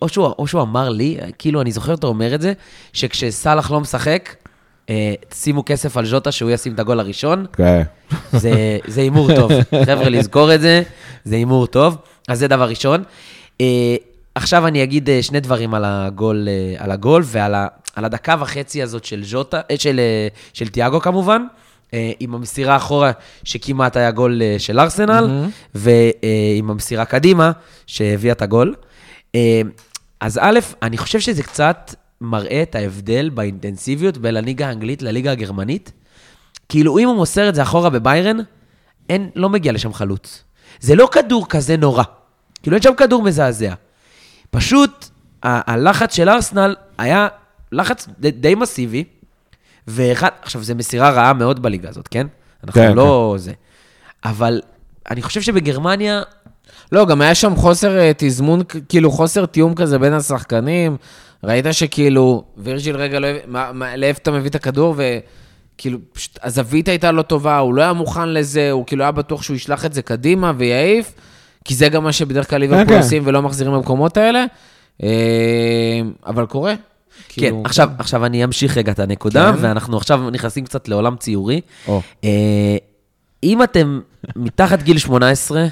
או שהוא, או שהוא אמר לי, כאילו, אני זוכר אותו אומר את זה, שכשסאלח לא משחק, שימו כסף על ז'וטה שהוא ישים את הגול הראשון. כן. זה הימור טוב. <laughs> חבר'ה, לזכור את זה, זה הימור טוב. אז זה דבר ראשון. אה, עכשיו אני אגיד אה, שני דברים על הגול, אה, על הגול ועל ה, על הדקה וחצי הזאת של ז'וטה, אה, של, אה, של תיאגו כמובן. אה, עם המסירה אחורה, שכמעט היה גול אה, של ארסנל, ועם המסירה קדימה, שהביאה את הגול. אה, אז א', אני חושב שזה קצת מראה את ההבדל באינטנסיביות בין הליגה האנגלית לליגה הגרמנית. כאילו, אם הוא מוסר את זה אחורה בביירן, אין, לא מגיע לשם חלוץ. זה לא כדור כזה נורא. כאילו, אין שם כדור מזעזע. פשוט, ה- הלחץ של ארסנל היה לחץ די, די מסיבי, ואחד, עכשיו, זו מסירה רעה מאוד בליגה הזאת, כן? אנחנו כן, לא זה. אבל אני חושב שבגרמניה, לא, גם היה שם חוסר אה, תזמון, כאילו חוסר תיאום כזה בין השחקנים. ראית שכאילו, וירג'יל רגע לא... מה- מה- לאיפה אתה מביא את הכדור, וכאילו, פשוט הזווית הייתה לא טובה, הוא לא היה מוכן לזה, הוא כאילו היה בטוח שהוא ישלח את זה קדימה ויעיף, כי זה גם מה שבדרך כלל ליברפול כן. עושים ולא מחזירים למקומות האלה. אה, אבל קורה. כן, כאילו- עכשיו, עכשיו אני אמשיך רגע את הנקודה, כן. ואנחנו עכשיו נכנסים קצת לעולם ציורי. אה, אם אתם מתחת גיל 18, אה,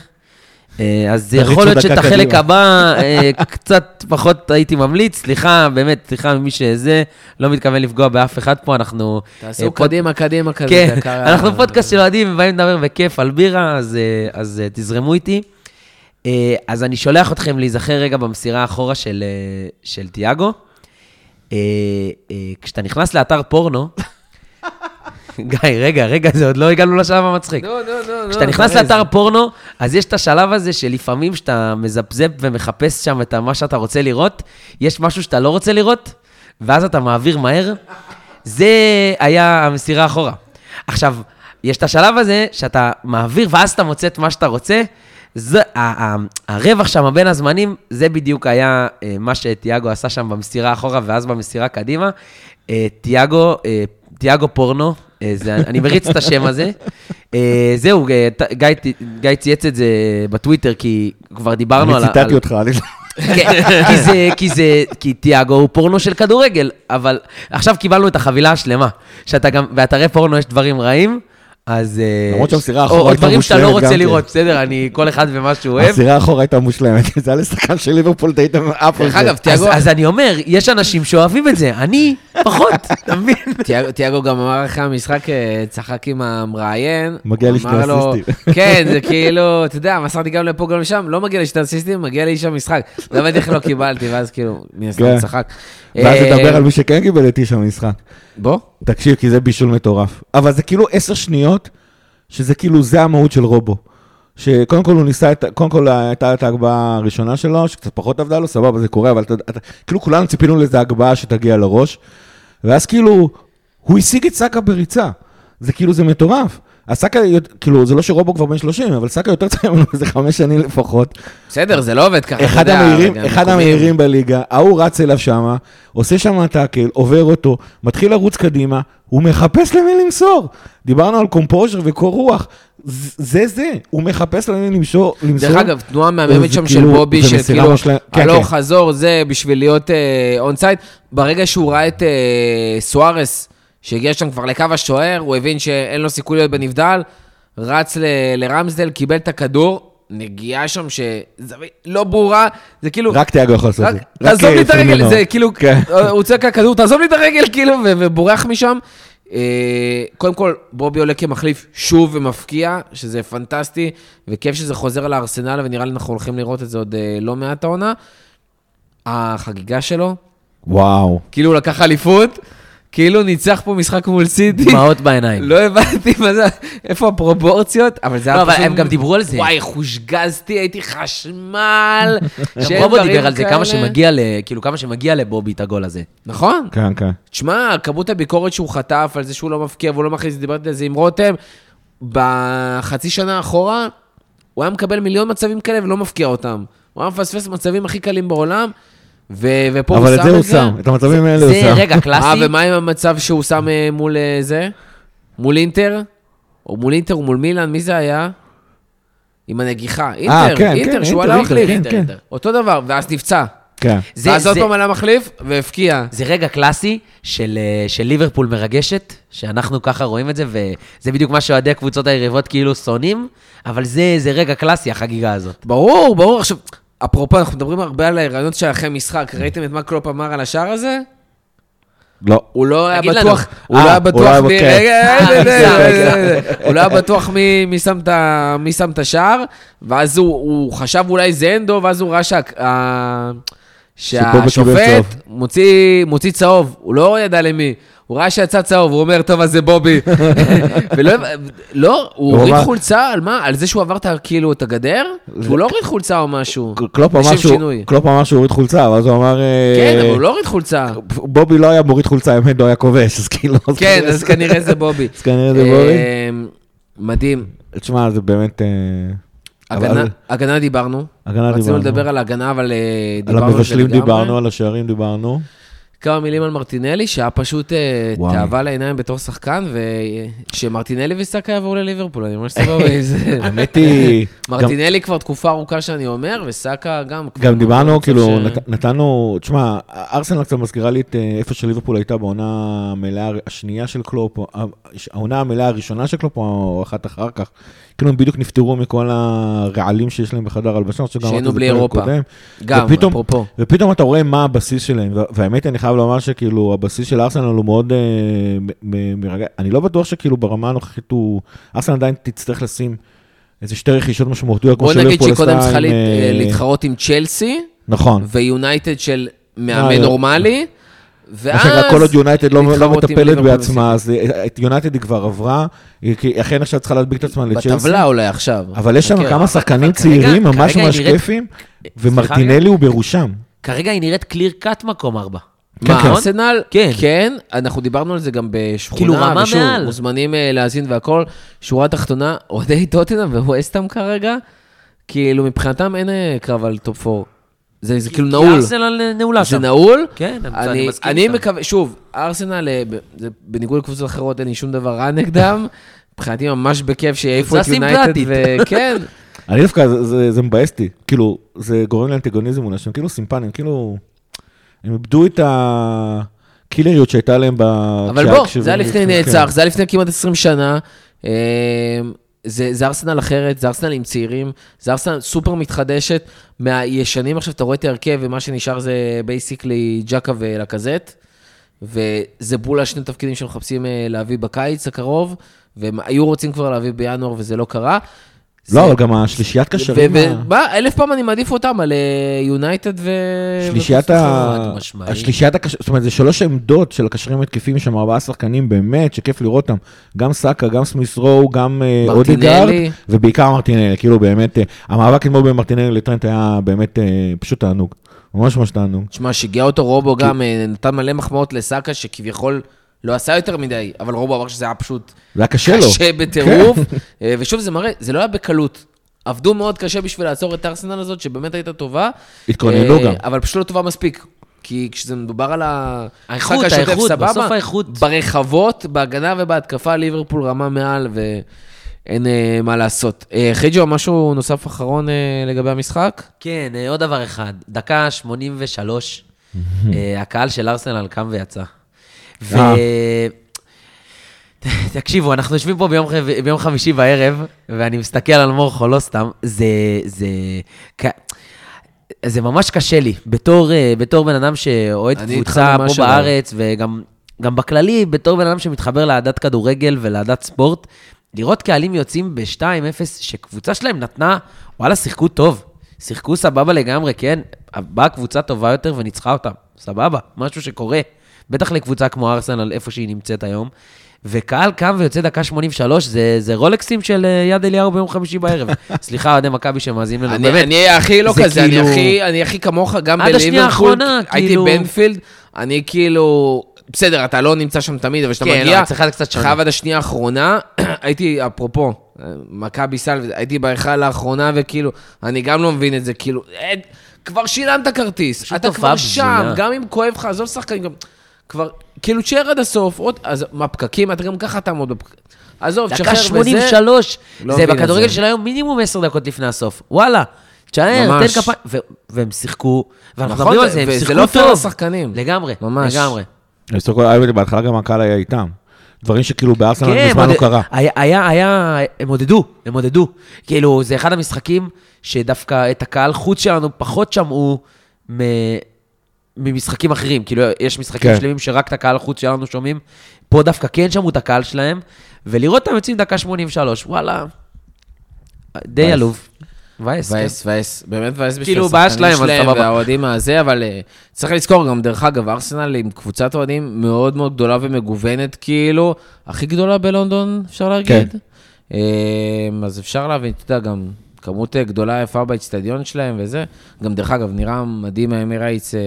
אז תריצו יכול להיות שאת החלק. הבא אה, קצת פחות הייתי ממליץ. סליחה, באמת, סליחה ממי שזה, לא מתכוון לפגוע באף אחד פה, אנחנו... אה, תעשו פוד- קדימה, קדימה כזה. כן, דקה- אנחנו פודקאסט של אוהדים ובאים לדבר בכיף על בירה, אז, אה, אז אה, תזרמו איתי. אה, אז אני שולח אתכם להיזכר רגע במסירה האחורה של, אה, של תיאגו. אה, אה, כשאתה נכנס לאתר פורנו, גיא, רגע, רגע, זה עוד לא הגענו לשלב המצחיק. נו, נו, נו, נו. כשאתה נכנס אחרי לאתר. פורנו, אז יש את השלב הזה שלפעמים כשאתה מזפזפ ומחפש שם את מה שאתה רוצה לראות, יש משהו שאתה לא רוצה לראות, ואז אתה מעביר מהר. זה היה המסירה אחורה. עכשיו, יש את השלב הזה שאתה מעביר, ואז אתה מוצא את מה שאתה רוצה. זה, ה- ה- הרווח שם בין הזמנים, זה בדיוק היה אה, מה שתיאגו עשה שם במסירה אחורה, ואז במסירה קדימה. אה, תיאגו, אה, תיאגו פורנו, זה, אני מריץ את השם הזה. אה, זהו, אה, גיא, גיא צייץ את זה בטוויטר, כי כבר דיברנו על... אני ציטטתי אותך, אני לא... כן, כי זה, כי זה, כי תיאגו הוא פורנו של כדורגל, אבל עכשיו קיבלנו את החבילה השלמה, שאתה גם, באתרי פורנו יש דברים רעים, אז... אה, למרות שהמסירה או- האחרונה או הייתה דברים שאתה לא מושלמת רוצה גם כן. לראות, בסדר, אני, כל אחד ומה שהוא אוהב. הסירה האחורה הייתה מושלמת, <laughs> זה היה לשחקן של ליברפול, היית עף על דרך זה. אגב, אז, תיאגו- אז אני אומר, יש אנשים שאוהבים את זה, אני פחות, <laughs> אתה מבין? תיאגו- גם אמר אחרי המשחק, אה, צחק עם המראיין. מגיע לי שני לו- אסיסטים. <laughs> כן, זה כאילו, אתה יודע, מסרתי גם לפה, גם לשם, לא מגיע לי שני אסיסטים, מגיע לי שם משחק. לא הבנתי איך לא קיבלתי, ואז כאילו, מן הסתם כן. צחק. ואז אה, נדבר על מי שכן קיבל את איש המשחק. בוא. תקשיב, כי זה בישול מטורף. אבל זה כאילו עשר שניות, שזה כאילו, זה המהות של רובו. שקודם כל הוא ניסה את, קודם כל הייתה את ההגבהה הראשונה שלו, שקצת פחות עבדה לו, סבבה, זה קורה, אבל אתה, אתה, כאילו כולנו ציפינו לאיזה הגבהה שתגיע לראש, ואז כאילו, הוא השיג את סאקה בריצה. זה כאילו, זה מטורף. אז סאקה, כאילו, זה לא שרובו כבר בן 30, אבל סאקה יותר צעיר ממנו איזה חמש שנים לפחות. בסדר, זה לא עובד ככה, אחד המהירים, אחד. המהירים בליגה, ההוא רץ אליו שמה, עושה שם tackle, עובר אותו, מתחיל לרוץ קדימה, הוא מחפש למי למסור. דיברנו על composure וקור רוח, זה זה, הוא מחפש למי למשור, למסור. דרך אגב, תנועה מהממת שם של כאילו- בובי, של כאילו, מושלמת. כן, הלוך כן. חזור, זה בשביל להיות אונסייד. ברגע שהוא ראה את אה, סוארס, שהגיע שם כבר לקו השוער, הוא הבין שאין לו סיכוי להיות בנבדל, רץ ל- לרמסדל, קיבל את הכדור, נגיעה שם שזווית לא ברורה, זה כאילו... רק תיאגו יכול לעשות את זה. תעזוב לי את הרגל. זה כאילו, כן. הוא צועק הכדור, תעזוב לי את הרגל, כאילו, ו- ובורח משם. אה, קודם כל, בובי עולה כמחליף שוב ומפקיע, שזה פנטסטי, וכיף שזה חוזר לארסנל, ונראה לי אנחנו הולכים לראות את זה עוד אה, לא מעט העונה. החגיגה שלו, וואו. כאילו הוא לקח אליפות, כאילו ניצח פה משחק מול סיטי. דמעות בעיניים. לא הבנתי מה זה, איפה הפרופורציות, אבל זה לא, היה אבל פשוט... הם גם דיברו על זה. וואי, איך הושגזתי, הייתי חשמל. <laughs> גם רובו דיבר על זה. כמה שמגיע ל... כאילו, כמה שמגיע לבובי את הגול הזה. נכון. כן, כן. תשמע, כמות הביקורת שהוא חטף על זה שהוא לא מפקיע והוא לא מכניס, דיברתי על זה עם רותם, בחצי שנה אחורה, הוא היה מקבל מיליון מצבים כאלה ולא מפקיע אותם. הוא היה מפספס מצבים הכי קלים בעולם, ו- ופה הוא שם אבל את את זה הוא שם, את המצבים האלה הוא זה שם. רגע אה, קלאסי. ומה עם המצב שהוא שם אה, מול אה, זה? מול אינטר? או מול אינטר או מול מילאן, מי זה היה? עם הנגיחה. אינטר, כן, אינטר, כן, שהוא אינטר, עלה אינטר, מחליף. כן, אינטר, כן. אינטר. אותו דבר, ואז נפצע. כן. זה- ואז עוד זה- פעם עלה מחליף והפקיע. זה רגע קלאסי של, אה, של ליברפול מרגשת, שאנחנו ככה רואים את זה, וזה בדיוק מה שאוהדי הקבוצות היריבות כאילו שונאים, אבל זה, זה רגע קלאסי, החגיגה הזאת. ברור, ברור. עכשיו, אפרופו, אנחנו מדברים הרבה על הרעיונות של אחרי משחק. ראיתם את מה קלופ אמר על השער הזה? לא. הוא לא היה. בטוח, הוא לא היה בטוח מי... רגע. הוא לא היה בטוח מי- שם את השער, ואז הוא- חשב אולי זה אנדו, ואז הוא ראה שהשופט מוציא צהוב, הוא לא ידע למי. הוא ראה שיצא צהוב, הוא אומר, טוב, אז זה בובי. <laughs> ולא, לא, הוא הוריד חולצה, על מה? על זה שהוא עבר כאילו את הגדר? הוא לא הוריד חולצה או משהו. קלופ אמר שהוא- הוריד חולצה, ואז הוא אמר... אה, כן, אבל הוא לא הוריד חולצה. בובי לא היה מוריד חולצה, האמת לא היה כובש, אז כאילו... כן, אז כנראה זה בובי. <laughs> אז כנראה זה בובי. אמ, מדהים. תשמע, זה באמת... אה, הגנה, אבל- הגנה דיברנו. הגנה רצינו דיברנו. לדבר על ההגנה, אבל אה, על דיברנו על זה המבשלים לגמרי. דיברנו, על השערים דיברנו. כמה מילים על מרטינלי, שהיה פשוט אה, וואי. תאווה לעיניים בתור שחקן, ושמרטינלי וסאקה יעברו לליברפול, אני ממש סבבה עם זה. <laughs> האמת היא... מרטינלי כבר תקופה ארוכה שאני אומר, וסאקה גם. גם דיברנו, כאילו, נתנו, תשמע, ארסנל קצת מזכירה לי את אה, איפה שליברפול הייתה בעונה המלאה השנייה של קלופ, העונה המלאה הראשונה של קלופ, או אחת אחר כך. כאילו הם בדיוק נפטרו מכל הרעלים שיש להם בחדר הלבשה, שהיינו בלי אירופה. קודם. גם, ופתאום- אפרופו. ופתאום אתה רואה מה הבסיס שלהם, וה- והאמת, אני חייב לומר שכאילו, הבסיס של ארסנל הוא מאוד אה, מרגע. אני לא בטוח שכאילו ברמה הנוכחית הוא... ארסנל עדיין תצטרך לשים איזה שתי רכישות משמעותיות, כמו בוא נגיד שקודם צריכה אה, להתחרות עם צ'לסי, נכון. ויונייטד של אה, מאמן נורמלי, ואז... מה שנקרא, כל עוד יונייטד לא לא מטפלת בעצמה, אז אה, את יונייטד היא כבר עברה, היא אכן עכשיו צריכה להדביק את עצמה לצ'לסי. בטבלה אולי עכשיו. אבל יש שם חכה. כמה שחקנים צעירים, ממש ממש כיפים, ומרטינלי הוא בראשם. כרגע היא נראית קליר קאט מקום ארבע. כן, מה, כן. ארסנל? כן. כן, אנחנו דיברנו על זה גם בשכונה, כאילו, רמה ושוב, מעל. מוזמנים אה, להאזין והכל. שורה תחתונה, אוהדי טוטנאם וווסטהאם כרגע, כאילו, מבחינתם אין אה, קרב על top 4. זה זה כאילו כי נעול. ארסנל נעולה זה שם. נעול. כן, אני אני, מסכים אני. מקווה, שוב, ארסנל, אה, ב- זה בניגוד לקבוצות אחרות, אין לי שום דבר רע נגדם. <laughs> מבחינתי ממש בכיף שיעיפו את יונייטד, סימפטית. וכן, <laughs> אני דווקא, זה- זה- זה מבאס אותי, כאילו, זה גורם לאנטגוניזם מול שהם כאילו סימפטיים, כאילו, הם איבדו את ה killer יות שהייתה להם ב... אבל בוא, זה היה לפני כן. נצח, זה היה לפני כמעט 20 שנה. זה, זה ארסנל אחרת, זה ארסנל עם צעירים, זה ארסנל סופר מתחדשת. מהישנים עכשיו אתה רואה את ההרכב, ומה שנשאר זה basically ג'אקה ולקזט. וזה בול השני תפקידים שמחפשים אה, להביא בקיץ הקרוב, והם היו רוצים כבר להביא בינואר וזה לא קרה. לא, אבל גם השלישיית קשרים, ה- ומה, אלף פעם אני מעדיף אותם על אה, יונייטד ו... שלישיית ה... השלישיית הקשר, זאת אומרת, זה שלוש עמדות של הקשרים התקפים, יש שם ארבעה שחקנים באמת, שכיף לראות אותם. גם סאקה, גם סמית' רו, גם אה. אודיגארד, ובעיקר מרטינלי, כאילו באמת, אה, המאבק אתמול בין מרטינלי לטרנט היה באמת אה, פשוט תענוג. ממש ממש תענוג. תשמע, שיגע אותו, רובו גם, אה, נתן מלא מחמאות לסאקה, שכביכול לא עשה יותר מדי, אבל רובו אמר שזה היה פשוט זה היה קשה לו. קשה בטירוף. אה, ושוב, זה מראה, זה לא היה בקלות. עבדו מאוד קשה בשביל לעצור את הארסנל הזאת, שבאמת הייתה טובה. התכוננו אה, גם. אבל פשוט לא טובה מספיק. כי כשזה מדובר על המשחק השוטף, האיכות, סבבה. בסוף האיכות. ברחבות, בהגנה ובהתקפה, ליברפול רמה מעל, ואין אה, מה לעשות. אה, חיג'ו, משהו נוסף אחרון אה, לגבי המשחק? כן, אה, עוד דבר אחד. דקה 83, אה, הקהל של ארסנל קם ויצא. ו... אה. תקשיבו, אנחנו יושבים פה ביום, ביום חמישי בערב, ואני מסתכל על מורכו, לא סתם, זה... זה... זה ממש קשה לי, בתור, אה, בתור בן אדם שאוהד קבוצה פה אבל. בארץ, וגם גם בכללי, בתור בן אדם שמתחבר לאהדת כדורגל ולאהדת ספורט, לראות קהלים יוצאים ב-2-0, שקבוצה שלהם נתנה, וואלה, שיחקו טוב. שיחקו סבבה לגמרי, כן? באה קבוצה טובה יותר וניצחה אותם. סבבה, משהו שקורה. בטח לקבוצה כמו ארסנל, איפה שהיא נמצאת היום. וקהל קם ויוצא דקה 83, זה, זה רולקסים של אה, יד אליהו ביום חמישי בערב. <laughs> סליחה, אוהדי מכבי שמאזינים לנו, אני, באמת. אני הכי לא זה כזה, אני, כאילו- הכי, אני הכי כמוך, גם עד בליברפול, השנייה האחרונה, הייתי כאילו- בנפילד, אני כאילו, בסדר, אתה לא נמצא שם תמיד, אבל כשאתה כן, מגיע, לא, אצלך זה קצת שונה. חייב עד השנייה האחרונה, <clears throat> הייתי, אפרופו, מכבי סל, הייתי בהיכל האחרונה, וכאילו, אני גם לא מבין את זה, כאילו, אה, כבר שילמת כרטיס, אתה כבר שם, בזויה. גם אם כואב לך, עזוב שחקנים, גם, כבר, כאילו, תשאר עד הסוף, עוד, אז מה, פקקים, אתה גם ככה תעמוד בפקקים. עזוב, תשחרר דקה וזה. 83, לא זה בכדורגל. של היום מינימום 10 דקות לפני הסוף. וואלה, תשאר. תן כפיים. ו- והם שיחקו, ואנחנו נכון, מדברים על זה, הם וזה שיחקו לא פייר טוב. לשחקנים. לגמרי, ממש. לגמרי. בהתחלה גם הקהל היה איתם. דברים שכאילו בארסנל כן, מזמן לא עוד- קרה. היה, היה, היה, הם עודדו, הם עודדו. כאילו, זה אחד המשחקים שדווקא את הקהל חוץ שלנו פחות שמעו מ... ממשחקים אחרים. כאילו, יש משחקים כן. שלמים שרק את הקהל חוץ שלנו שומעים. פה דווקא כן שמעו את הקהל שלהם, ולראות אותם יוצאים דקה 83, וואלה, די מבאס. עלוב. מבאס, כן. מבאס, מבאס, באמת מבאס בשביל כאילו, בעיה שלהם, סבבה. והאוהדים הזה, אבל אה, צריך לזכור גם, דרך אגב, ארסנל עם קבוצת אוהדים מאוד מאוד גדולה ומגוונת, כאילו, הכי גדולה בלונדון, אפשר להגיד. אה, אז אפשר להבין, אתה יודע, גם כמות אה, גדולה יפה באצטדיון שלהם וזה. גם, דרך אגב, נראה מדהים האמירייטס. אה,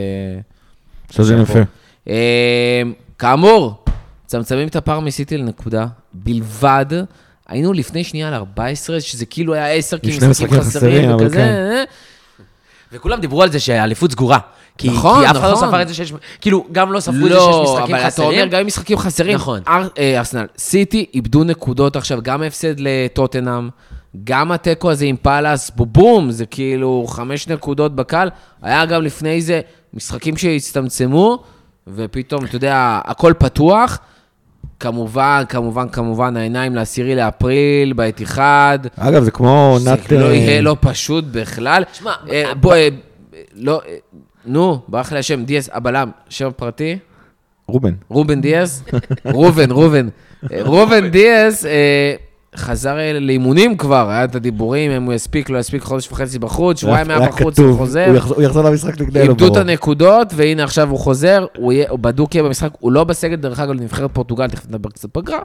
שזה יפה. אה, כאמור, מצמצמים את הפער מסיטי לנקודה בלבד. היינו לפני שנייה על 14, שזה כאילו היה 10 כי משחקים חסרים חסרים, וכזה. כן. אה. וכולם דיברו על זה שהאליפות סגורה. כי, נכון, כי אף אחד לא נכון. ספר את זה שיש... כאילו, גם לא ספרו את זה שיש לא, משחקים אבל אתה אומר חסרים. גם עם משחקים חסרים. נכון. אר- אה, ארסנל, סיטי איבדו נקודות עכשיו, גם ההפסד לטוטנאם, גם התיקו הזה עם פאלאס, בובום, זה כאילו חמש נקודות בקל. היה גם לפני זה משחקים שהצטמצמו, ופתאום, אתה יודע, הכל פתוח. כמובן, כמובן, כמובן, העיניים לעשירי לאפריל, באתיחד. אגב, זה כמו זה עונת... לא אה, יהיה לא פשוט בכלל. שמע, אה, בוא, אה, לא, נו, ברח לי השם, דיאס, הבלם, שם פרטי? רובן. רובן דיאס? ראובן, ראובן. אה, ראובן דיאס, חזר לאימונים כבר, היה את הדיבורים, אם הוא יספיק, לא יספיק, חודש וחצי בחוץ, שבועיים היה בחוץ, כתוב, הוא חוזר. הוא יחזור- למשחק נגדנו. איבדו את ברור. הנקודות, והנה עכשיו הוא חוזר, הוא בדוק יהיה במשחק, הוא לא בסגל, דרך אגב, לנבחרת פורטוגל, תכף נדבר קצת פגרה.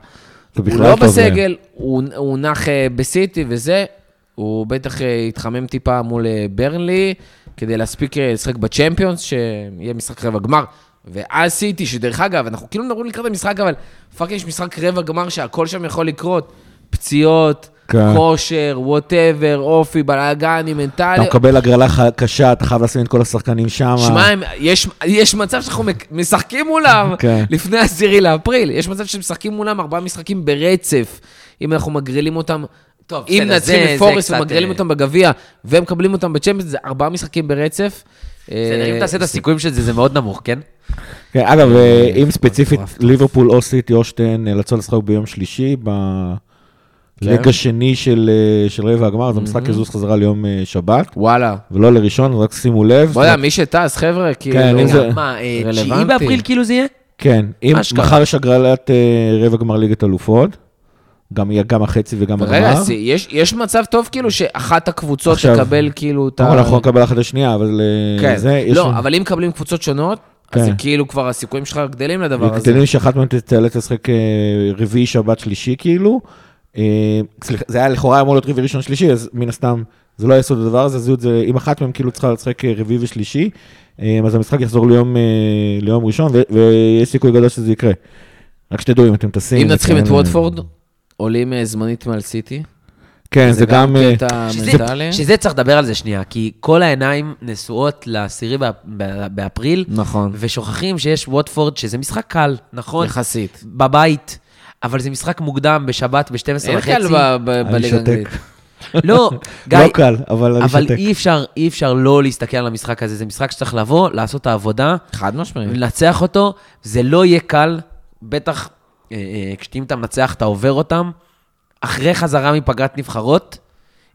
הוא לא. בסגל, הוא נח אה, בסיטי וזה, הוא בטח אה, יתחמם טיפה מול אה, ברנלי, כדי להספיק לשחק בצ'מפיונס, שיהיה משחק רבע גמר. ואז סיטי, שדרך אגב, אנחנו כאילו מדברים לקראת המשחק, אבל fucking יש משחק רבע גמר שהכל שם יכול לקרות. פציעות, כן. כושר, whatever, אופי, בלאגני, מנטלי. אתה מקבל הגרלה ח- קשה, אתה חייב לשים את כל השחקנים שם. שמע, יש, יש מצב שאנחנו משחקים מולם כן. לפני העשירי לאפריל. יש מצב שמשחקים מולם ארבעה משחקים ברצף, אם אנחנו מגרילים אותם. טוב, אם נצחים את קצת, ומגרילים אה, אותם בגביע, והם מקבלים אותם בצ'מפיונס, זה ארבעה משחקים ברצף. בסדר, אה, אם תעשה את הסיכויים של זה, זה מאוד נמוך, כן? כן, אגב, אה, אם ספציפית. ליברפול או סיטי או שתיהן נאלצו לשחק ביום שלישי, כן. השני של אה, של רבע הגמר, אז המשחק יזוז חזרה ליום אה, שבת, וואלה. ולא לראשון, רק שימו לב. בוא יודע, מי שטס, חבר'ה, כאילו... כן, זה- מה, אה. תשיעי באפריל כאילו זה יהיה? כן, אם. מחר יש הגרלת רבע גמר ליגת אלופות, גם יהיה גם החצי וגם רגע, הגמר. אז יש יש מצב טוב כאילו שאחת הקבוצות עכשיו, תקבל כאילו את ה... אנחנו נקבל אחת לשנייה, אבל כן, זה, יש לא, לנו- אבל אם מקבלים קבוצות שונות, אז כן. זה כאילו כבר הסיכויים שלך גדלים לדבר הזה. גדלים שאחת מהן תיאלץ לשחק רביעי, שבת, שלישי, כאילו. אה, סליחה, זה היה לכאורה אמור להיות רביעי, ראשון, שלישי, אז מן הסתם זה לא יעשו את הדבר הזה, זו את זה, אם אחת מהן כאילו צריכה לשחק אה, רביעי ושלישי, אה, אז המשחק יחזור ליום, ליום ראשון, ו- ויש סיכוי גדול שזה יקרה. רק שתדעו, אם אתם טסים... אם מנצחים את ווטפורד, עולים זמנית מעל סיטי. כן, זה גם... אה, קטע שזה- מנטלי. שזה צריך לדבר על זה שנייה, כי כל העיניים נשואות לעשירי באפ- ב- באפריל, נכון, ושוכחים שיש ווטפורד, שזה משחק קל, נכון? יחסית. בבית, אבל זה משחק מוקדם, בשבת, ב-12 אין קל וחצי. ב- אני בליגה. האנגלית. לא, <laughs> גיא, לא קל, אבל אני אבל שותק. אי אפשר, אי אפשר לא להסתכל על המשחק הזה. זה משחק שצריך לבוא, לעשות את העבודה, חד משמעית. לנצח אותו. זה לא יהיה קל, בטח אה, אה, כשאם אתה מנצח, אתה עובר אותם. אחרי חזרה מפגרת נבחרות,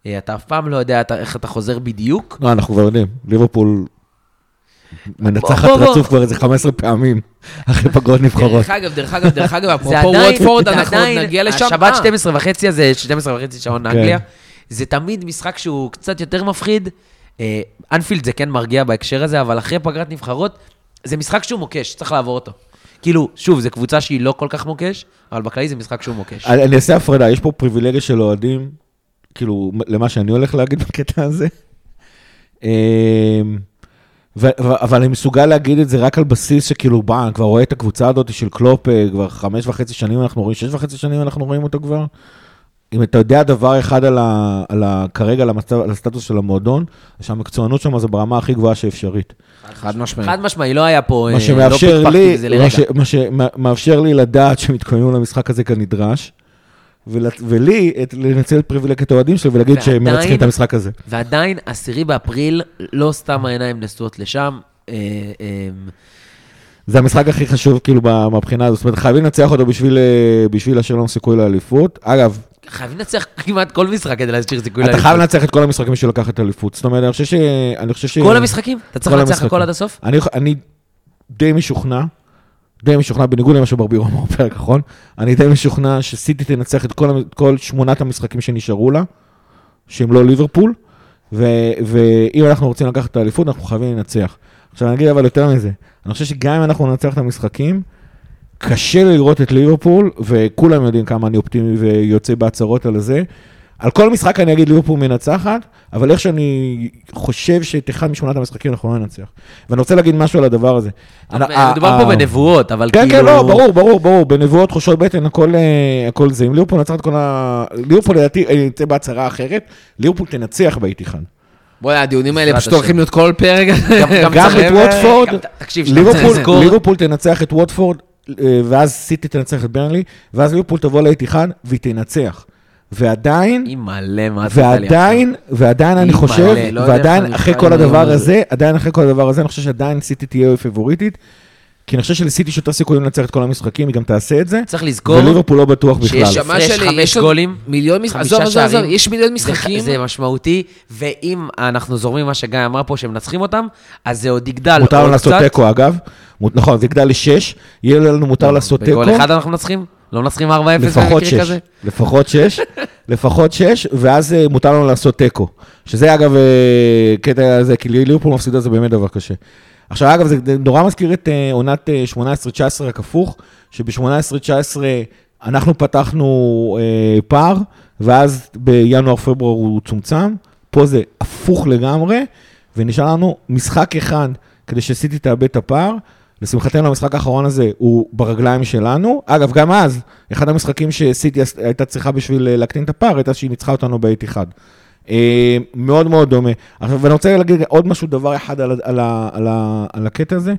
אה, אתה אף פעם לא יודע אתה- איך אתה חוזר בדיוק. לא, אנחנו כבר יודעים, ליברפול מנצחת. רצוף כבר איזה 15 פעמים אחרי פגרות נבחרות. דרך אגב, דרך אגב, דרך אגב, <laughs> אפרופו זה אנחנו עוד נגיע לשם. השבת אה, 12 וחצי הזה, 12 וחצי שעון כן. אנגליה, זה תמיד משחק שהוא קצת יותר מפחיד. אה, אנפילד זה כן מרגיע בהקשר הזה, אבל אחרי פגרת נבחרות, זה משחק שהוא מוקש, צריך לעבור אותו. כאילו, שוב, זו קבוצה שהיא לא כל כך מוקש, אבל בכללי זה משחק שהוא מוקש. אני אני אעשה הפרדה, יש פה פריבילגיה של אוהדים, כאילו, למה שאני הולך להגיד בקטע הזה. ו- ו- אבל אני מסוגל להגיד את זה רק על בסיס שכאילו, בא, אני כבר רואה את הקבוצה הזאת של קלופ, אה, כבר חמש וחצי שנים אנחנו רואים, שש וחצי שנים אנחנו רואים אותו כבר. אם אתה יודע דבר אחד על ה, על ה, כרגע על, המצב, על הסטטוס של המועדון, שהמקצוענות שם זה ברמה הכי גבוהה שאפשרית. חד משמעית. חד משמעי, לא היה פה, אה, מה לא שמאפשר פקפקתי לי, בזה מה לרגע. ש- מה שמאפשר לי לדעת שהם התכוננו למשחק הזה כנדרש, ול- ולי את- לנצל את פריבילגיית האוהדים שלי ולהגיד שהם ועדיין- מנצחים את המשחק הזה. ועדיין, עשירי באפריל, לא סתם העיניים נשואות לשם. אה, אה, זה המשחק הכי חשוב כאילו מהבחינה הזאת, זאת אומרת חייבים לנצח אותו בשביל אה, בשביל להשאיר לנו סיכוי לאליפות. אגב, חייבים לנצח כמעט כל משחק כדי להשאיר סיכוי אתה לאליפות. חייב לנצח את כל המשחקים בשביל לקחת אליפות. זאת אומרת, אני חושב ש... אני חושב ש... כל המשחקים? אתה צריך לנצח. הכל עד הסוף? אני, אני די משוכנע, די משוכנע, בניגוד למה שברבירו אמר בפרק האחרון, אני די משוכנע שסיטי תנצח את כל, המ- כל שמונת המשחקים שנשארו לה, שהם לא ליברפול, ו, ואם אנחנו רוצים לקחת את האליפות, אנחנו חייבים לנצח. עכשיו אני אגיד אבל יותר מזה, אני חושב שגם אם אנחנו ננצח את המשחקים, קשה לראות את ליברפול, וכולם יודעים כמה אני אופטימי ויוצא בהצהרות על זה. על כל משחק אני אגיד ליברפול מנצחת, אבל איך שאני חושב שאת אחד משמונת המשחקים אנחנו לא ננצח. ואני רוצה להגיד משהו על הדבר הזה. מדובר ה- פה ה- בנבואות, אבל כן, כאילו... כן, לא, ברור, ברור, ברור, בנבואות, תחושות בטן, הכל, אה, הכל זה. אם ליברפול נצח את כל ה... ליברפול לדעתי אה, יצא בהצהרה אחרת, ליברפול תנצח באיתיחן. בואי, הדיונים האלה פשוט. הולכים להיות כל פרק. גם את ווטפורד, ליברפול, תנצח את ווטפורד, אה, ואז סיטי תנצח את ברנלי, ואז ליברפול תבוא לאיתיחן והיא תנצח. ועדיין, מלא, מה ועדיין, ועדיין אני חושב, מלא, לא ועדיין אחרי כל הדבר הזה. עדיין אחרי כל הדבר הזה, אני חושב שעדיין סיטי תהיה פבוריטית, כי אני חושב שלסיטי יש יותר סיכויים לנצח את כל המשחקים, היא גם תעשה את זה, צריך לזכור וליברפול לא בטוח בכלל. שיש הפרש שלי, חמש גולים, מיליון משחקים, עזוב, עזוב. יש מיליון זה- משחקים. זה משמעותי, ואם אנחנו זורמים מה שגיא אמר פה, שמנצחים אותם, אז זה עוד יגדל מותר לנו עוד לעשות קצת. תיקו אגב, נכון, זה יגדל לשש, יהיה לנו מותר לעשות תיקו. בגול אחד אנחנו מנצחים? לא מנצחים 4-0 לפחות במקרה שש. כזה? לפחות שש, <laughs> לפחות שש, ואז אה, מותר לנו לעשות תיקו. שזה אגב, אה, קטע הזה, כי ליברפול מפסידה זה באמת דבר קשה. עכשיו, אגב, זה נורא מזכיר את אה, עונת אה, 18-19 רק הפוך, שב-18-19 אנחנו פתחנו אה, פער, ואז בינואר-פברואר הוא צומצם. פה זה הפוך לגמרי, ונשאר לנו משחק אחד כדי שסיטי תאבד את הפער. לשמחתנו, המשחק האחרון הזה הוא ברגליים שלנו. אגב, גם אז, אחד המשחקים שסיטי הייתה צריכה בשביל אה, להקטין את הפער, הייתה שהיא ניצחה אותנו בעת אחד. אה, מאוד מאוד דומה. עכשיו, ואני רוצה להגיד עוד משהו, דבר אחד על, על, על, ה- על הקטע הזה.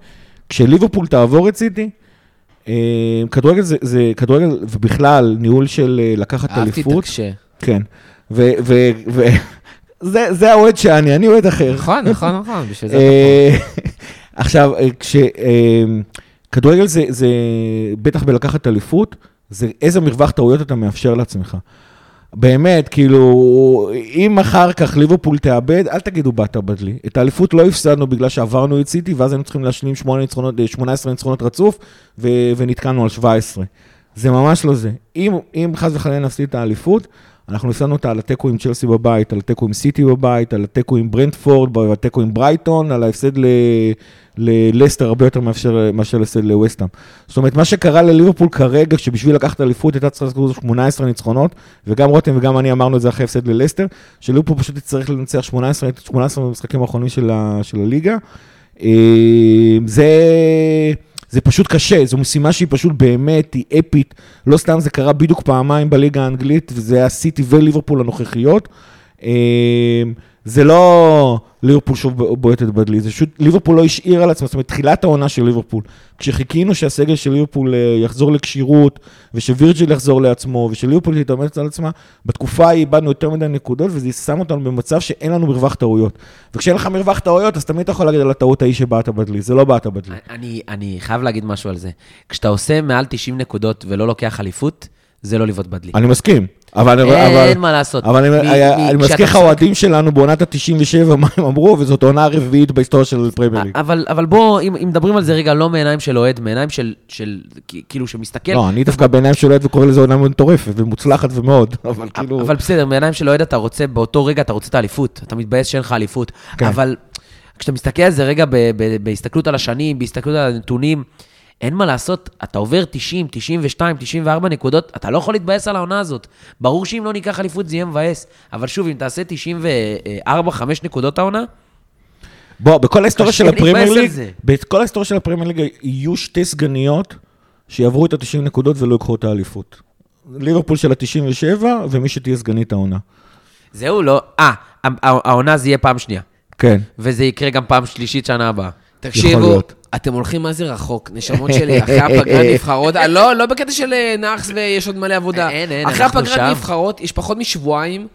כשליברפול תעבור את סיטי, אה, כדורגל זה, זה כדורגל, ובכלל, ניהול של לקחת אהבתי את אליפות. הקשה. כן. ו... ו, ו <laughs> זה, זה האוהד שאני, אני אוהד אחר. נכון, נכון, נכון, בשביל זה אה, <laughs> עכשיו, אה, כש... אה, כדורגל זה, זה, בטח בלקחת אליפות, זה איזה מרווח טעויות אתה מאפשר לעצמך. באמת, כאילו, אם אחר כך ליברפול תאבד, אל תגידו באת בדלי. את האליפות לא הפסדנו בגלל שעברנו את סיטי, ואז היינו צריכים להשלים 8 ניצחונות, אה, 18 ניצחונות רצוף, ו- ונתקענו על 17. זה ממש לא זה. אם, אם חס וחלילה נפסיד את האליפות, אנחנו הפסדנו אותה על התיקו עם צ'לסי בבית, על התיקו עם סיטי בבית, על התיקו עם ברנדפורד, על התיקו עם ברייטון, על ההפסד ללסטר הרבה יותר מאפשר, מאשר להפסד לווסטהאם. זאת אומרת, מה שקרה לליברפול כרגע, שבשביל לקחת אליפות הייתה צריכה לעשות 18 ניצחונות, וגם רותם וגם אני אמרנו את זה אחרי הפסד ללסטר, שליברפול פשוט יצטרך לנצח 18, 18 במשחקים האחרונים של, ה, של הליגה. אה, זה, זה פשוט קשה, זו משימה שהיא פשוט באמת, היא אפית. לא סתם זה קרה בדיוק פעמיים בליגה האנגלית, וזה היה סיטי וליברפול הנוכחיות. זה לא ליברפול שוב בועטת בדלי, זה פשוט, ליברפול לא השאיר על עצמה, זאת אומרת, תחילת העונה של ליברפול, כשחיכינו שהסגל של ליברפול אה, יחזור לכשירות, ושווירג'יל יחזור לעצמו, ושליברפול תתאמץ על עצמה, בתקופה ההיא איבדנו יותר מדי נקודות, וזה שם אותנו במצב שאין לנו מרווח טעויות. וכשאין לך מרווח טעויות, אז תמיד אתה יכול להגיד על הטעות ההיא שבעט בדלי, זה לא בעט בדלי. אני, אני חייב להגיד משהו על זה. כשאתה עושה מעל 90 נקודות ולא לוקח אליפות, זה לא לבעוט בדלי. אני מסכים, אבל... אין מה לעשות. אבל אני- מזכיר לך, האוהדים שלנו בעונת ה-97, מה הם אמרו, וזאת העונה הרביעית בהיסטוריה של פרמייר ליג. אבל, אבל בוא, אם, אם מדברים על זה רגע, לא מעיניים של אוהד, מעיניים של, של כאילו שמסתכל, לא, אני דווקא בעיניים של אוהד וקורא לזה עונה מטורפת ומוצלחת ומאוד, <laughs> אבל כאילו... אבל בסדר, מעיניים של אוהד אתה רוצה, באותו רגע אתה רוצה את האליפות, אתה מתבאס שאין לך אליפות. כן. אבל כשאתה מסתכל על זה רגע ב- ב- בהסתכלות על השנים, בהסתכלות על הנתונים, אין מה לעשות, אתה עובר 90, 92, 94 נקודות, אתה לא יכול להתבאס על העונה הזאת. ברור שאם לא ניקח אליפות זה יהיה מבאס, אבל שוב, אם תעשה 94, 5 נקודות העונה, בוא, בכל ההיסטוריה של הפרמייר על ליג. בכל ההיסטוריה של הפרמייר ליג יהיו שתי סגניות שיעברו את ה-90 נקודות ולא ייקחו את האליפות. ליברפול של ה-97 ומי שתהיה סגנית העונה. זהו, לא... אה, הע- העונה זה יהיה פעם שנייה. כן. וזה יקרה גם פעם שלישית שנה הבאה. תקשיבו. אתם הולכים מה זה רחוק, נשמות שלי, אחרי הפגרת <laughs> נבחרות, אה, לא, לא בקטע של אה, נאחס ויש עוד מלא עבודה. אין, אין, אחרי אנחנו הפגרת שם. נבחרות, יש פחות משבועיים,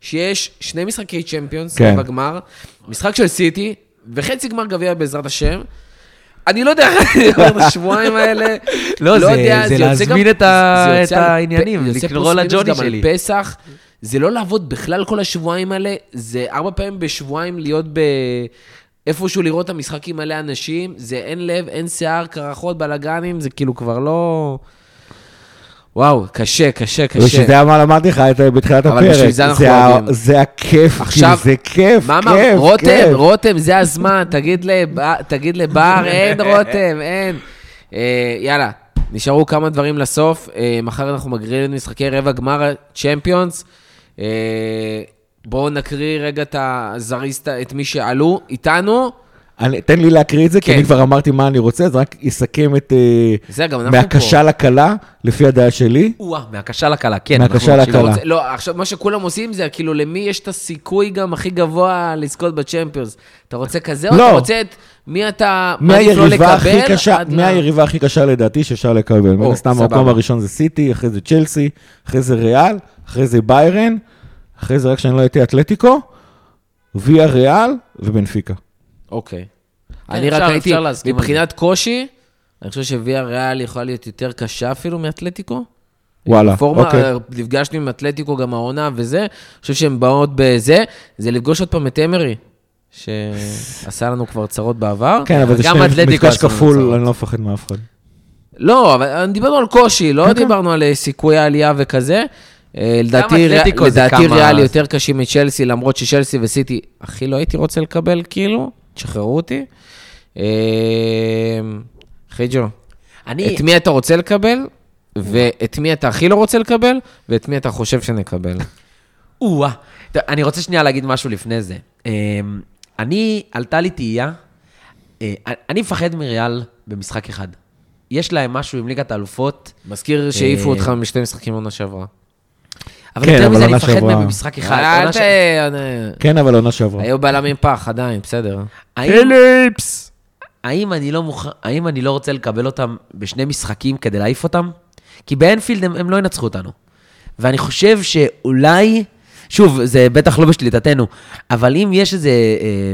שיש שני משחקי צ'מפיונס כן. בגמר, משחק של סיטי, וחצי גמר גביע בעזרת השם. אני לא יודע איך <laughs> אני עובר את השבועיים האלה. <laughs> לא, זה- יודע, זה יוצא להזמין גם- את זה את העניינים, לקרוא לג'וני גם על שלי. פסח. זה לא לעבוד בכלל כל השבועיים האלה, זה ארבע פעמים בשבועיים להיות ב... איפשהו לראות את המשחק עם מלא אנשים, זה אין לב, אין שיער, קרחות, בלאגנים, זה כאילו כבר לא... וואו, קשה, קשה, קשה. ושזה מה אמרתי לך בתחילת אבל הפרק. בשביל זה אנחנו אוהבים. זה הכיף, עכשיו- זה כיף, מה אמר? כיף, רותם, כיף. רותם, זה הזמן, תגיד תגיד לבר, <laughs> אין רותם, אין. אה, יאללה, נשארו כמה דברים לסוף. אה, מחר אנחנו מגרילים את משחקי רבע גמר הצ'מפיונס. בואו נקריא רגע את הזריז, את מי שעלו איתנו. אני- תן לי להקריא את זה, כי כן. אני כבר אמרתי מה אני רוצה, אז רק אסכם את... אה, זה גם אנחנו פה. מהקשה לקלה, לפי הדעה שלי. או-אה, מהקשה לקלה, כן. מהקשה. לקלה. רוצה, לא, עכשיו, מה שכולם עושים זה כאילו, למי יש את הסיכוי גם הכי גבוה לזכות בצ'מפיונס? אתה רוצה כזה, או לא. אתה רוצה את מי אתה מעדיף לא מהיריבה הכי לקבל? קשה, עד ל- מהיריבה הכי קשה לדעתי שאפשר לקבל. מן הסתם סבבה. המקום הראשון זה סיטי, אחרי זה צ'לסי, אחרי זה ריאל, אחרי זה ביירן, אחרי זה רק שאני לא אטעה אתלטיקו, ויה ריאל ובנפיקה. אוקיי. כן, אני רק הייתי, מבחינת קושי, אני חושב שוויה ריאל יכולה להיות יותר קשה אפילו מאתלטיקו. וואלה, פורמה, אוקיי. נפגשנו עם אתלטיקו גם העונה וזה, אני חושב שהן באות בזה, זה לפגוש עוד פעם את אמרי, שעשה לנו כבר צרות בעבר. כן, אבל זה שני מפגש כפול. אני לא מפחד מאף אחד. לא, אבל דיברנו על קושי, לא כן, כן. דיברנו על אה, סיכויי עלייה וכזה. אה, לדעתי, לדעתי כמה- ריאל יותר קשים מצ'לסי, למרות שצ'לסי וסיטי הכי לא הייתי רוצה לקבל, כאילו, תשחררו אותי. אה, חיג'ו, אני... את מי אתה רוצה לקבל, ואת מי אתה הכי לא רוצה לקבל, ואת מי אתה חושב שנקבל. <laughs> או-אה. אני רוצה שנייה להגיד משהו לפני זה. אמ, אני, עלתה לי תהייה, אה, אני מפחד מריאל במשחק אחד. יש להם משהו עם ליגת האלופות, מזכיר שהעיפו אה, אותך משתי משחקים עונה שעברה. אבל כן, יותר אבל מזה, אני מפחד מהם במשחק אחד. אל ת... ש- כן, אבל עונה שעברה. היו בלמים פח, עדיין, בסדר. פיליפס! האם אני לא מוכ... האם אני לא רוצה לקבל אותם בשני משחקים כדי להעיף אותם? כי באנפילד הם, הם לא ינצחו אותנו. ואני חושב שאולי, שוב, זה בטח לא בשליטתנו, אבל אם יש איזה... אה,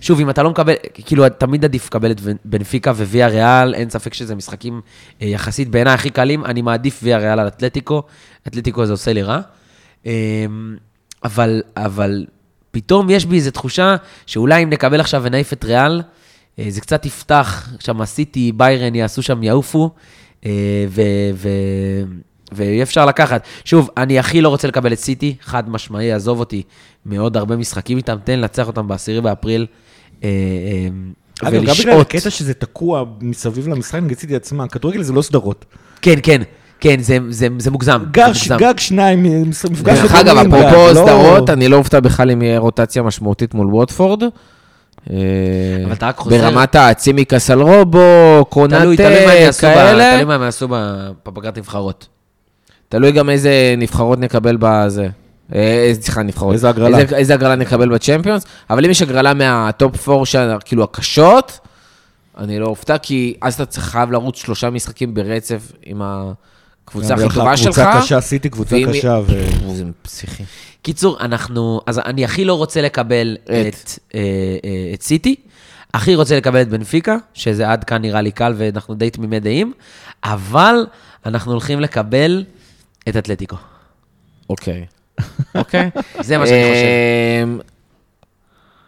שוב, אם אתה לא מקבל, כאילו, תמיד עדיף לקבל את בנפיקה וויה ריאל, אין ספק שזה משחקים אה, יחסית בעיניי הכי קלים, אני מעדיף ויה ריאל על אתלטיקו, אתלטיקו זה עושה לי רע. אה, אבל, אבל פתאום יש בי איזו תחושה שאולי אם נקבל עכשיו ונעיף את ריאל, אה, זה קצת יפתח, שם הסיטי, ביירן יעשו שם, יעופו, אה. ואי אפשר לקחת. שוב, אני הכי לא רוצה לקבל את סיטי, חד משמעי, עזוב אותי מעוד הרבה משחקים איתם, תן לנצח אותם ב-10 באפריל. אה, אגב, גם בגלל. הקטע שזה תקוע מסביב למשחק נגד סיטי עצמה, כדורגל זה לא סדרות. כן, כן, כן, זה, זה, זה מוגזם. גג, זה מוגזם. גג שניים, מפגש דרך של אגב, אפרופו לא- סדרות, אני לא אופתע בכלל אם יהיה רוטציה משמעותית מול ווטפורד. אה, אבל אתה רק חוזר- ברמת הצימקס על רובו, תלוי, קונאטה, תלוי מה הם יעשו ב- כאלה. תלוי מה הם יעשו בפגרת נבחרות. תלוי גם איזה נבחרות נקבל בזה. אה, סליחה, נבחרות. איזה הגרלה. איזה, איזה הגרלה נקבל בצ'מפיונס, אבל אם יש הגרלה מהטופ 4, כאילו הקשות, אני לא אופתע, כי אז אתה חייב לרוץ שלושה משחקים ברצף עם הקבוצה הכי טובה שלך. קבוצה קשה, סיטי קבוצה קשה. ו- זה פסיכי. קיצור, אנחנו, אז אני הכי לא רוצה לקבל את. את, אה, אה, את סיטי, הכי רוצה לקבל את בנפיקה, שזה עד כאן נראה לי קל ואנחנו די תמימי דעים, אבל אנחנו הולכים לקבל את אתלטיקו. אוקיי. אוקיי. <laughs> זה מה שאני חושב. אמ,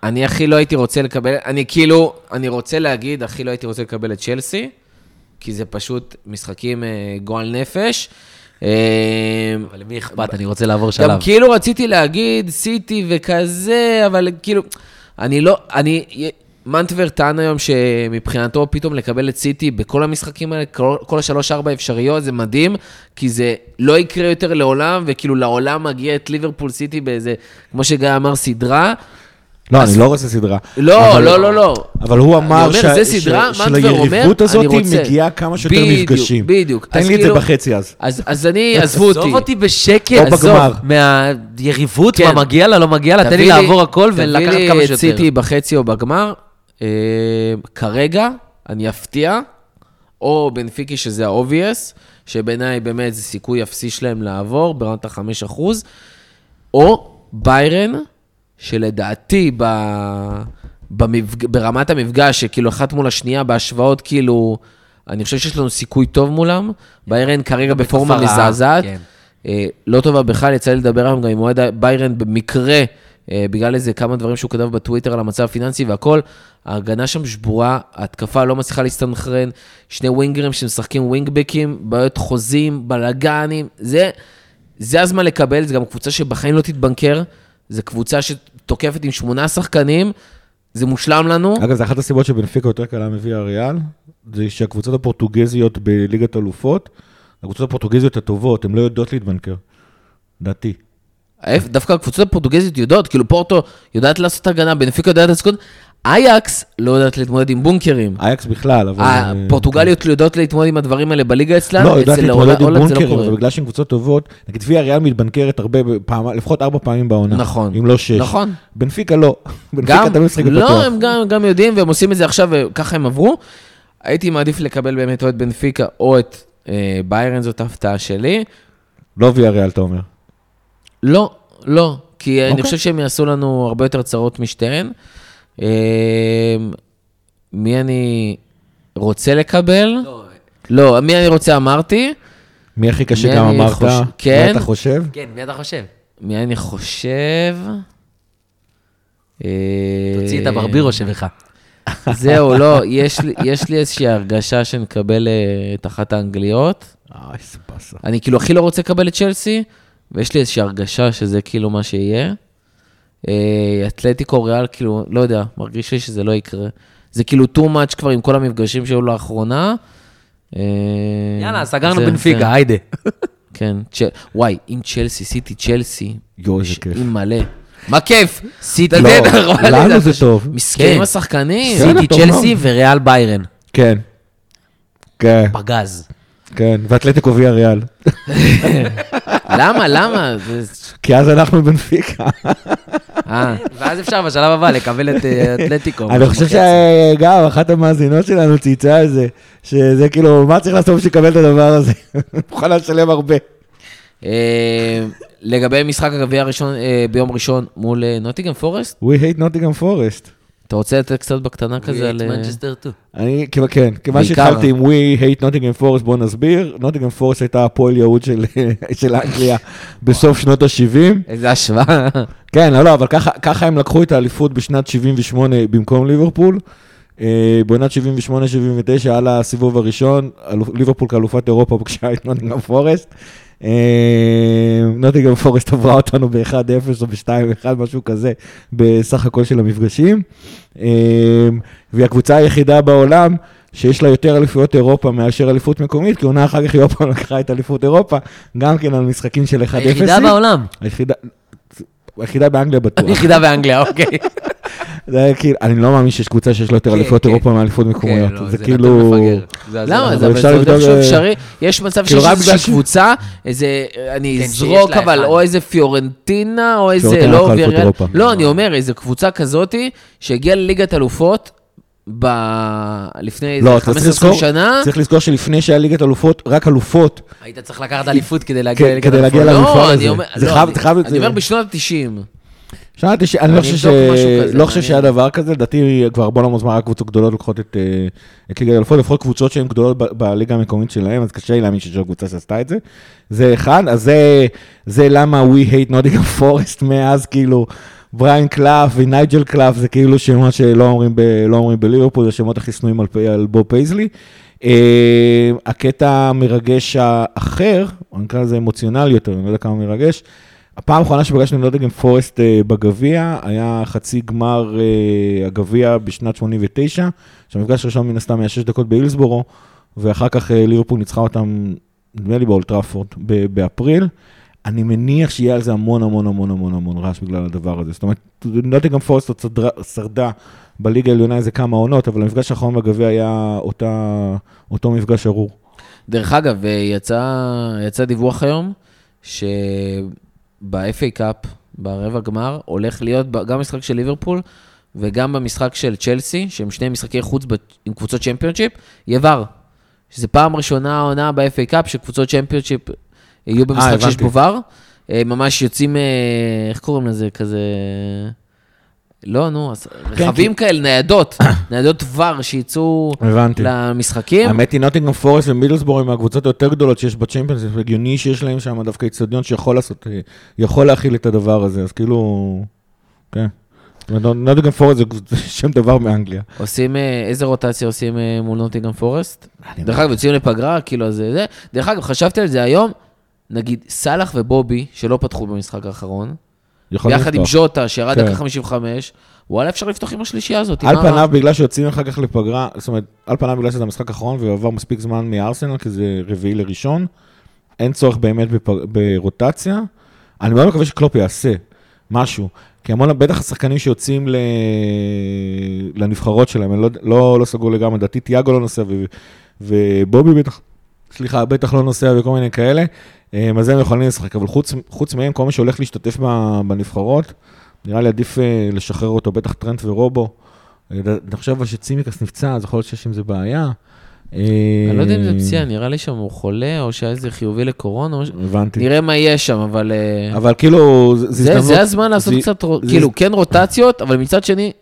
אני הכי לא הייתי רוצה לקבל, אני כאילו, אני רוצה להגיד, הכי לא הייתי רוצה לקבל את צ'לסי, כי זה פשוט משחקים אה, גועל נפש. אמ, אבל למי אכפת? אני רוצה לעבור גם שלב. כאילו רציתי להגיד סיטי וכזה, אבל כאילו, אני לא, אני, מנטבר טען היום שמבחינתו פתאום לקבל את סיטי בכל המשחקים האלה, כל, כל השלוש-ארבע אפשריות, זה מדהים, כי זה לא יקרה יותר לעולם, וכאילו לעולם מגיע את ליברפול סיטי באיזה, כמו שגיא אמר, סדרה. לא, אני לא רוצה סדרה. לא, אבל- לא, לא, לא. אבל הוא אמר אני אומר, ש- סדרה, ש- מנטבר אומר, הזאת אני רוצה. מגיעה כמה שיותר בדיוק, מפגשים. בדיוק. תן אז לי את זה כאילו- בחצי אז. אז, אז אני, עזבו <laughs> אותי. עזוב אותי בשקט, או עזוב, בגמר. מהיריבות, כן. מה מגיע לה, לא מגיע לה, תן לי תביא לעבור הכל ולקחת תביא כמה לי את שיותר. סיטי בחצי או בגמר. אה, כרגע, אני אפתיע, או בנפיקי שזה ה-obvious, שבעיניי באמת זה סיכוי אפסי שלהם לעבור, ברמת ה-5%, או ביירן, שלדעתי ב... במפג... ברמת המפגש, שכאילו אחת מול השנייה, בהשוואות כאילו, אני חושב שיש לנו סיכוי טוב מולם. ביירן כרגע בפורמה מזעזעת. כן. אה, לא טובה בכלל, יצא לי לדבר היום גם עם אוהד ביירן במקרה, אה, בגלל איזה כמה דברים שהוא כתב בטוויטר על המצב הפיננסי והכל. ההגנה שם שבורה, ההתקפה לא מצליחה להסתנכרן, שני ווינגרים שמשחקים ווינגבקים, בעיות חוזים, בלאגנים, זה, זה הזמן לקבל, זו גם קבוצה שבחיים לא תתבנקר, זו קבוצה שתוקפת עם שמונה שחקנים, זה מושלם לנו. אגב, זו אחת הסיבות שבנפיקה יותר קלה מביאה ריאל, זה שהקבוצות הפורטוגזיות בליגת אלופות, הקבוצות הפורטוגזיות הטובות, הן לא יודעות להתבנקר. דעתי. דווקא הקבוצות הפורטוגזיות יודעות, כאילו פורטו יודעת לעשות הגנה, בנפיקה יודעת לעשות... אייקס לא יודעת להתמודד עם בונקרים. אייקס בכלל, אבל... אה, הפורטוגליות יודעות להתמודד עם הדברים האלה בליגה אצלם, לא, יודעת להתמודד עם לא בונקרים, קורה. ובגלל שהן קבוצות טובות, נגיד ויה ריאל מתבנקרת הרבה, פעם, לפחות ארבע פעמים בעונה. נכון. אם לא שש. נכון. בנפיקה לא. <laughs> בנפיקה תמיד משחקת לא, בטוח. הם גם, גם יודעים, והם עושים את זה עכשיו, וככה הם עברו. הייתי מעדיף לקבל באמת או את בנפיקה או את אה, ביירן, זאת ההפתעה שלי. לא ויה ריאל, אתה אומר. לא, לא, כי אני אוקיי. חושב שהם יעשו לנו הרבה יותר צרות משתיהן. אה, מי אני רוצה לקבל? לא, לא, מי אני רוצה אמרתי. מי הכי קשה מי גם אמרת? חוש- מה כן. אתה חושב? כן, מי אתה חושב? מי אני חושב? תוציא את הברבירו שבך. זהו, לא, יש לי- יש לי איזושהי הרגשה שנקבל אה, את אחת האנגליות. אה, איזה באסה. אני כאילו הכי לא רוצה לקבל את צ'לסי, ויש לי איזושהי הרגשה שזה כאילו מה שיהיה. אה, אתלטיקו ריאל, כאילו, לא יודע, מרגיש לי שזה לא יקרה. זה כאילו too much כבר עם כל המפגשים שהיו לאחרונה. אה, יאללה, סגרנו זה- היידה. <laughs> כן, וואי, אם צ'לסי, סיטי צ'לסי, יש כיף. עם מלא. מה כיף? סיטי, לא, <laughs> לנו זה, טוב. מסכנים כן. השחקנים. סיטי, צ'לסי. וריאל ביירן. כן. כן, פגז. כן, ואתלטיקו ויה ריאל. <laughs> למה, למה? כי אז אנחנו בנפיקה. אה, ואז אפשר בשלב הבא לקבל את אה, אתלטיקו. אני חושב שגם אחת המאזינות שלנו צייצה על זה, שזה כאילו, מה צריך לעשות בשביל לקבל את הדבר הזה? <laughs> מוכן לשלם הרבה. אה, לגבי משחק הגביע הראשון, ביום ראשון מול נוטיגן פורסט, We hate Nottingham Forest. אתה רוצה לתת קצת בקטנה כזה על... אה, מנצ'סטר 2. אני, כיוון- כן, כיוון. שהתחלתי עם We hate Nottingham Forest, בואו נסביר. Nottingham Forest הייתה הפועל יהוד של, <laughs> של אנגליה בסוף שנות ה-70. איזה השוואה. כן, לא, לא, אבל ככה, ככה הם לקחו את האליפות בשנת 78 במקום ליברפול. אה, בעונת 78-79 על הסיבוב הראשון, ליברפול כאלופת אירופה פגשה את נוטינגרם פורסט. אה, נוטינגרם פורסט עברה אותנו ב-1-0 או ב-2-1, משהו כזה, בסך הכל של המפגשים. אה, והיא הקבוצה היחידה בעולם שיש לה יותר אליפויות אירופה מאשר אליפות מקומית, כי עונה אחר כך היא עוד פעם לקחה את אליפות אירופה, גם כן על משחקים של 1-0. היחידה בעולם. היחידה באנגליה בטוח. היחידה באנגליה, אוקיי. <laughs> זה היה כאילו, אני לא מאמין שיש קבוצה שיש לה יותר כן, אליפות כן. אירופה מאליפות מקומיות. כן, לא, זה כאילו... למה? זה אפשר לבדוק, אפשרי. יש מצב שיש כאילו, רק איזושהי קבוצה, איזה, אני אזרוק, שיש אבל. או איזה פיורנטינה, או איזה, לא. לא, אני אומר, איזה קבוצה כזאתי, שהגיעה לליגת אלופות, ב... לפני לא, איזה אתה צריך 15 לזכור, שנה. צריך לזכור שלפני שהיה ליגת אלופות, רק אלופות, היית צריך לקחת אליפות כדי להגיע לליגת כדי להגיע אלופות. למפעל לא, הזה. אני אומר, זה לא, חייב- אני- זה חייב- אני זה- אומר בשנות ה-90. שמעתי ש... אני אני לא חושב ש... כזה, לא חושב שהיה. דבר כזה, לדעתי כבר הרבה לא מזמן רק קבוצות גדולות לוקחות את אה, את ליגת האלופות, לפחות קבוצות שהן גדולות ב- בליגה המקומית שלהם, אז קשה לי להאמין עוד קבוצה שעשתה את זה. זה אחד, אז זה- זה למה We hate Nottingham Forest <laughs> מאז כאילו בריין קלאף ונייג'ל קלאף, זה כאילו שמות שלא אומרים, ב, לא אומרים בליברפול, זה שמועות הכי שנואים על, על בוב פייזלי. אה, הקטע המרגש האחר, או נקרא לזה אמוציונלי יותר, אני לא יודע כמה מרגש, הפעם האחרונה שפגשנו נוטינגהאם פורסט אה, בגביע, היה חצי גמר אה, הגביע בשנת 89, שהמפגש הראשון מן הסתם היה 6 דקות בהילסבורו, ואחר כך אה, ליברפול ניצחה אותם, נדמה לי באולד טראפורד, באפריל. אני מניח שיהיה על זה המון המון המון המון המון רעש בגלל הדבר הזה. זאת אומרת, נוטינגהאם פורסט עוד שרדה- בליגה העליונה איזה כמה עונות, אבל המפגש האחרון בגביע היה אותה, אותו מפגש ארור. דרך אגב, יצא, יצא דיווח היום, שב-FA Cup, ברבע גמר, הולך להיות גם משחק של ליברפול וגם במשחק של צ'לסי, שהם שני משחקי חוץ ב- עם קבוצות צ'מפיונשיפ, יהיה VAR. שזה פעם ראשונה העונה ב-FA Cup, שקבוצות צ'מפיונשיפ יהיו במשחק שיש. בו ור. אה, ממש יוצאים, אה, איך קוראים לזה, כזה... לא, נו, אז רכבים כאלה, ניידות, <coughs> ניידות ור שיצאו הבנתי. למשחקים. האמת היא נוטינגרם פורסט ומידלסבורג הם מהקבוצות היותר גדולות שיש בצ'מפיונס, זה הגיוני שיש להם שם דווקא איצטדיון שיכול לעשות, אה, יכול להכיל את הדבר הזה, אז כאילו, כן. נוטינגרם פורסט זה <laughs> שם דבר מאנגליה. עושים, אה, איזה רוטציה עושים אה, מול נוטינגרם פורסט? דרך אגב, יוצאים לפגרה, כאילו, זה זה. דרך אגב, חשבתי על זה היום, נגיד, סאלח ובובי, שלא פתחו במשחק האחרון, ביחד עם. ז'וטה, שירד כן. דקה 55, וואלה, אפשר לפתוח עם השלישייה הזאת. על פניו? בגלל שיוצאים אחר כך לפגרה, זאת אומרת, על פניו בגלל שזה המשחק האחרון ועבר מספיק זמן מארסנל, כי זה רביעי לראשון, אין צורך באמת ברוטציה. אני מאוד מקווה שקלופ יעשה משהו, כי המון, בטח השחקנים שיוצאים ל... לנבחרות שלהם, אני לא, לא, לא סגור לגמרי, לדעתי תיאגו לא נוסע, ו... ובובי בטח, סליחה, בטח לא נוסע וכל מיני כאלה, אה, אז הם יכולים לשחק, אבל חוץ, חוץ מהם, כל מי שהולך להשתתף בנבחרות, נראה לי עדיף אה, לשחרר אותו, בטח טרנט ורובו. אה, אני חושב שצימקס נפצע, אז יכול להיות שיש עם זה בעיה. אני לא יודע אם זה פציעה, נראה לי שם הוא חולה, או שהיה איזה חיובי לקורונה, הבנתי. נראה מה יהיה שם, אבל... אבל כאילו, זה- הזדמנות- זה הזמן לעשות קצת, כאילו, כן רוטציות, אבל מצד שני,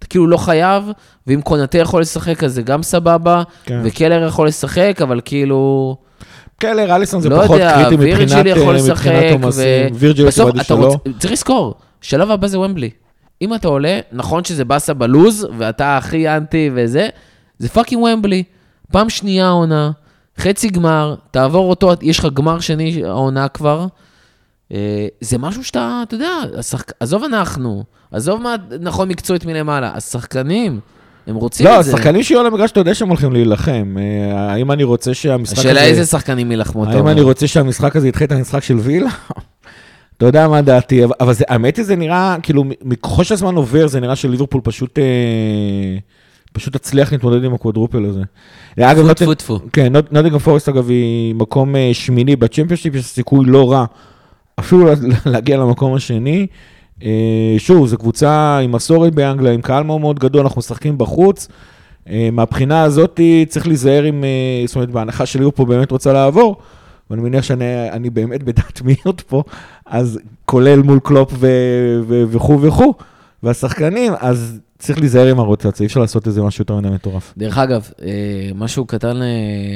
אתה כאילו לא חייב, ואם קונאטה יכול לשחק, אז זה גם סבבה, כן. וקלהר יכול לשחק, אבל כאילו... קלהר, אליסון זה לא פחות יודע, קריטי מבחינת אה, לשחק, מבחינת עומסים. ו- וירג'יל בסוף אתה שלו. רוצה, צריך לזכור, שלב הבא זה וומבלי. אם אתה עולה, נכון שזה באסה ללוז, ואתה הכי אנטי וזה, זה פאקינג ומבלי. פעם שנייה העונה, חצי גמר, תעבור אותו, יש לך גמר שני העונה כבר. אה, זה משהו שאתה, אתה יודע, השחק... עזוב אנחנו, עזוב מה נכון מקצועית מלמעלה, השחקנים, הם רוצים לא, את זה. השחקנים שיהיו למגרש, אתה יודע שהם הולכים להילחם. אה, האם אני רוצה שהמשחק הזה... השאלה איזה שחקנים יילחמו האם אני רוצה שהמשחק הזה ידחה את המשחק של וילה? <laughs> אתה יודע מה דעתי, אבל- זה- האמת היא, זה נראה, כאילו, ככל שהזמן עובר, זה נראה שליברפול פשוט... אה, פשוט תצליח להתמודד עם הקוואדרופל הזה. אגב, טפו. כן, נוט- נוטינגרם פורסט, אגב, היא מקום אה, שמיני בצ'מפיונשיפ, יש סיכוי לא רע אפילו לה- להגיע למקום השני. אה, שוב, זו קבוצה עם מסורת באנגליה, עם קהל מאוד מאוד גדול, אנחנו משחקים בחוץ. אה, מהבחינה הזאת צריך להיזהר עם, אה, זאת אומרת, בהנחה שליברפול באמת רוצה לעבור, ואני מניח שאני אני באמת בדעת מיעוט פה, אז כולל מול קלופ וכו' וכו', והשחקנים, אז צריך להיזהר עם הרוטציה, אי אפשר לעשות איזה משהו יותר מדי מטורף. דרך אגב, אה, משהו קטן אה,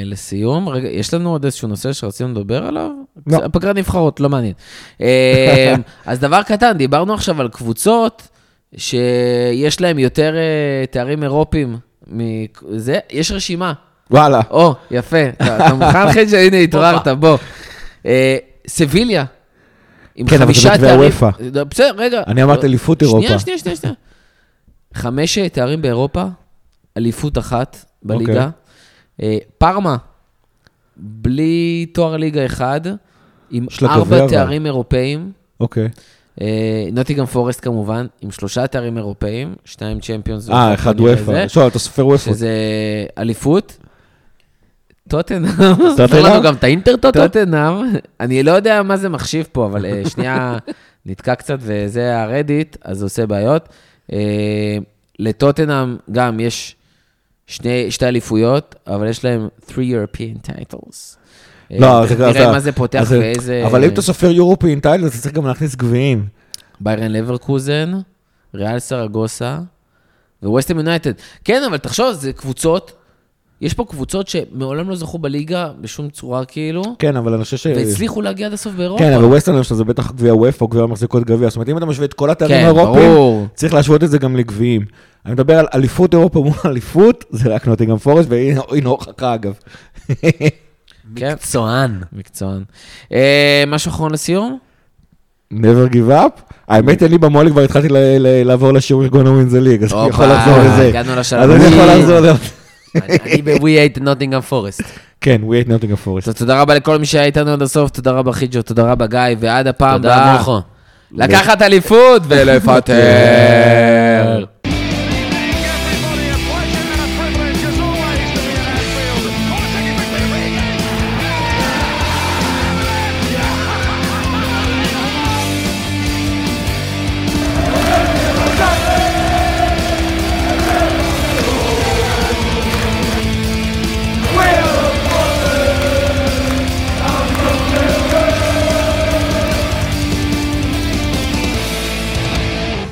לסיום, רגע, יש לנו עוד איזשהו נושא שרצינו לדבר עליו? לא. פגרת נבחרות, לא מעניין. אה, <laughs> אז דבר קטן, דיברנו עכשיו על קבוצות שיש להן יותר תארים אירופיים מזה, יש רשימה. וואלה. או, יפה, אתה מוכן אחרי שהנה התעוררת, בוא. סביליה. עם כן, אבל זה חמישה תארים- הוופא. לא, בסדר, רגע. אני אמרתי אליפות אירופה. שנייה, שנייה, שנייה. חמש תארים באירופה, אליפות אחת בליגה. אוקיי. אה, פארמה, בלי תואר ליגה אחד, עם ארבע. תארים אירופאים. אוקיי. אה, נוטיגם פורסט כמובן, עם שלושה תארים אירופאים, שניים צ'מפיונס. אה, אחד וופא. זה, שואל, אתה סופר וופא. שזה אליפות. טוטנאם. ספר <laughs> לנו גם את האינטר טוטו? טוטנאם, אני לא יודע מה זה מחשיב פה, אבל אה, שנייה, <laughs> נתקע קצת וזה הרדיט, אז זה עושה בעיות. אה, לטוטנאם גם יש שני, שתי אליפויות, אבל יש להם three European titles. אה, לא, תכף זה- נראה מה זה פותח אז זה- ואיזה... אבל אם אתה סופר טייל, אז אתה צריך גם להכניס גביעים. ביירן לברקוזן, ריאל סרגוסה וווסטם יונייטד. כן, אבל תחשוב, זה קבוצות, יש פה קבוצות שמעולם לא זכו בליגה בשום צורה כאילו, כן, אבל אני חושב ש... והצליחו להגיע עד הסוף באירופה. כן, אבל ווסטרן שלו זה בטח גביע וופא או גביע מחזיקות גביע. זאת אומרת, אם אתה משווה את כל התארים כן, האירופיים, ברור. צריך להשוות את זה גם לגביעים. אני מדבר על אליפות אירופה מול אליפות, זה רק נוטינגרם פורסט, והנה הנה הוכחה אגב. <laughs> כן, מקצוען. מקצוען. אה, משהו אחרון לסיום? never give up. האמת, אני במו"ל כבר התחלתי ל- ל- לעבור לשיעור ארגון הווינז הליג, אז אני יכול לחזור לזה. הגענו לשלב. אז אני יכול לחזור לזה. אני ב-We Hate Nottingham Forest. כן, we hate נוטינגרם פורסט. אז תודה רבה לכל מי שהיה איתנו עד הסוף, תודה רבה חיג'ו, תודה רבה גיא, ועד הפעם תודה, הבאה. מולכו. לקחת אליפות ולפטר. <laughs>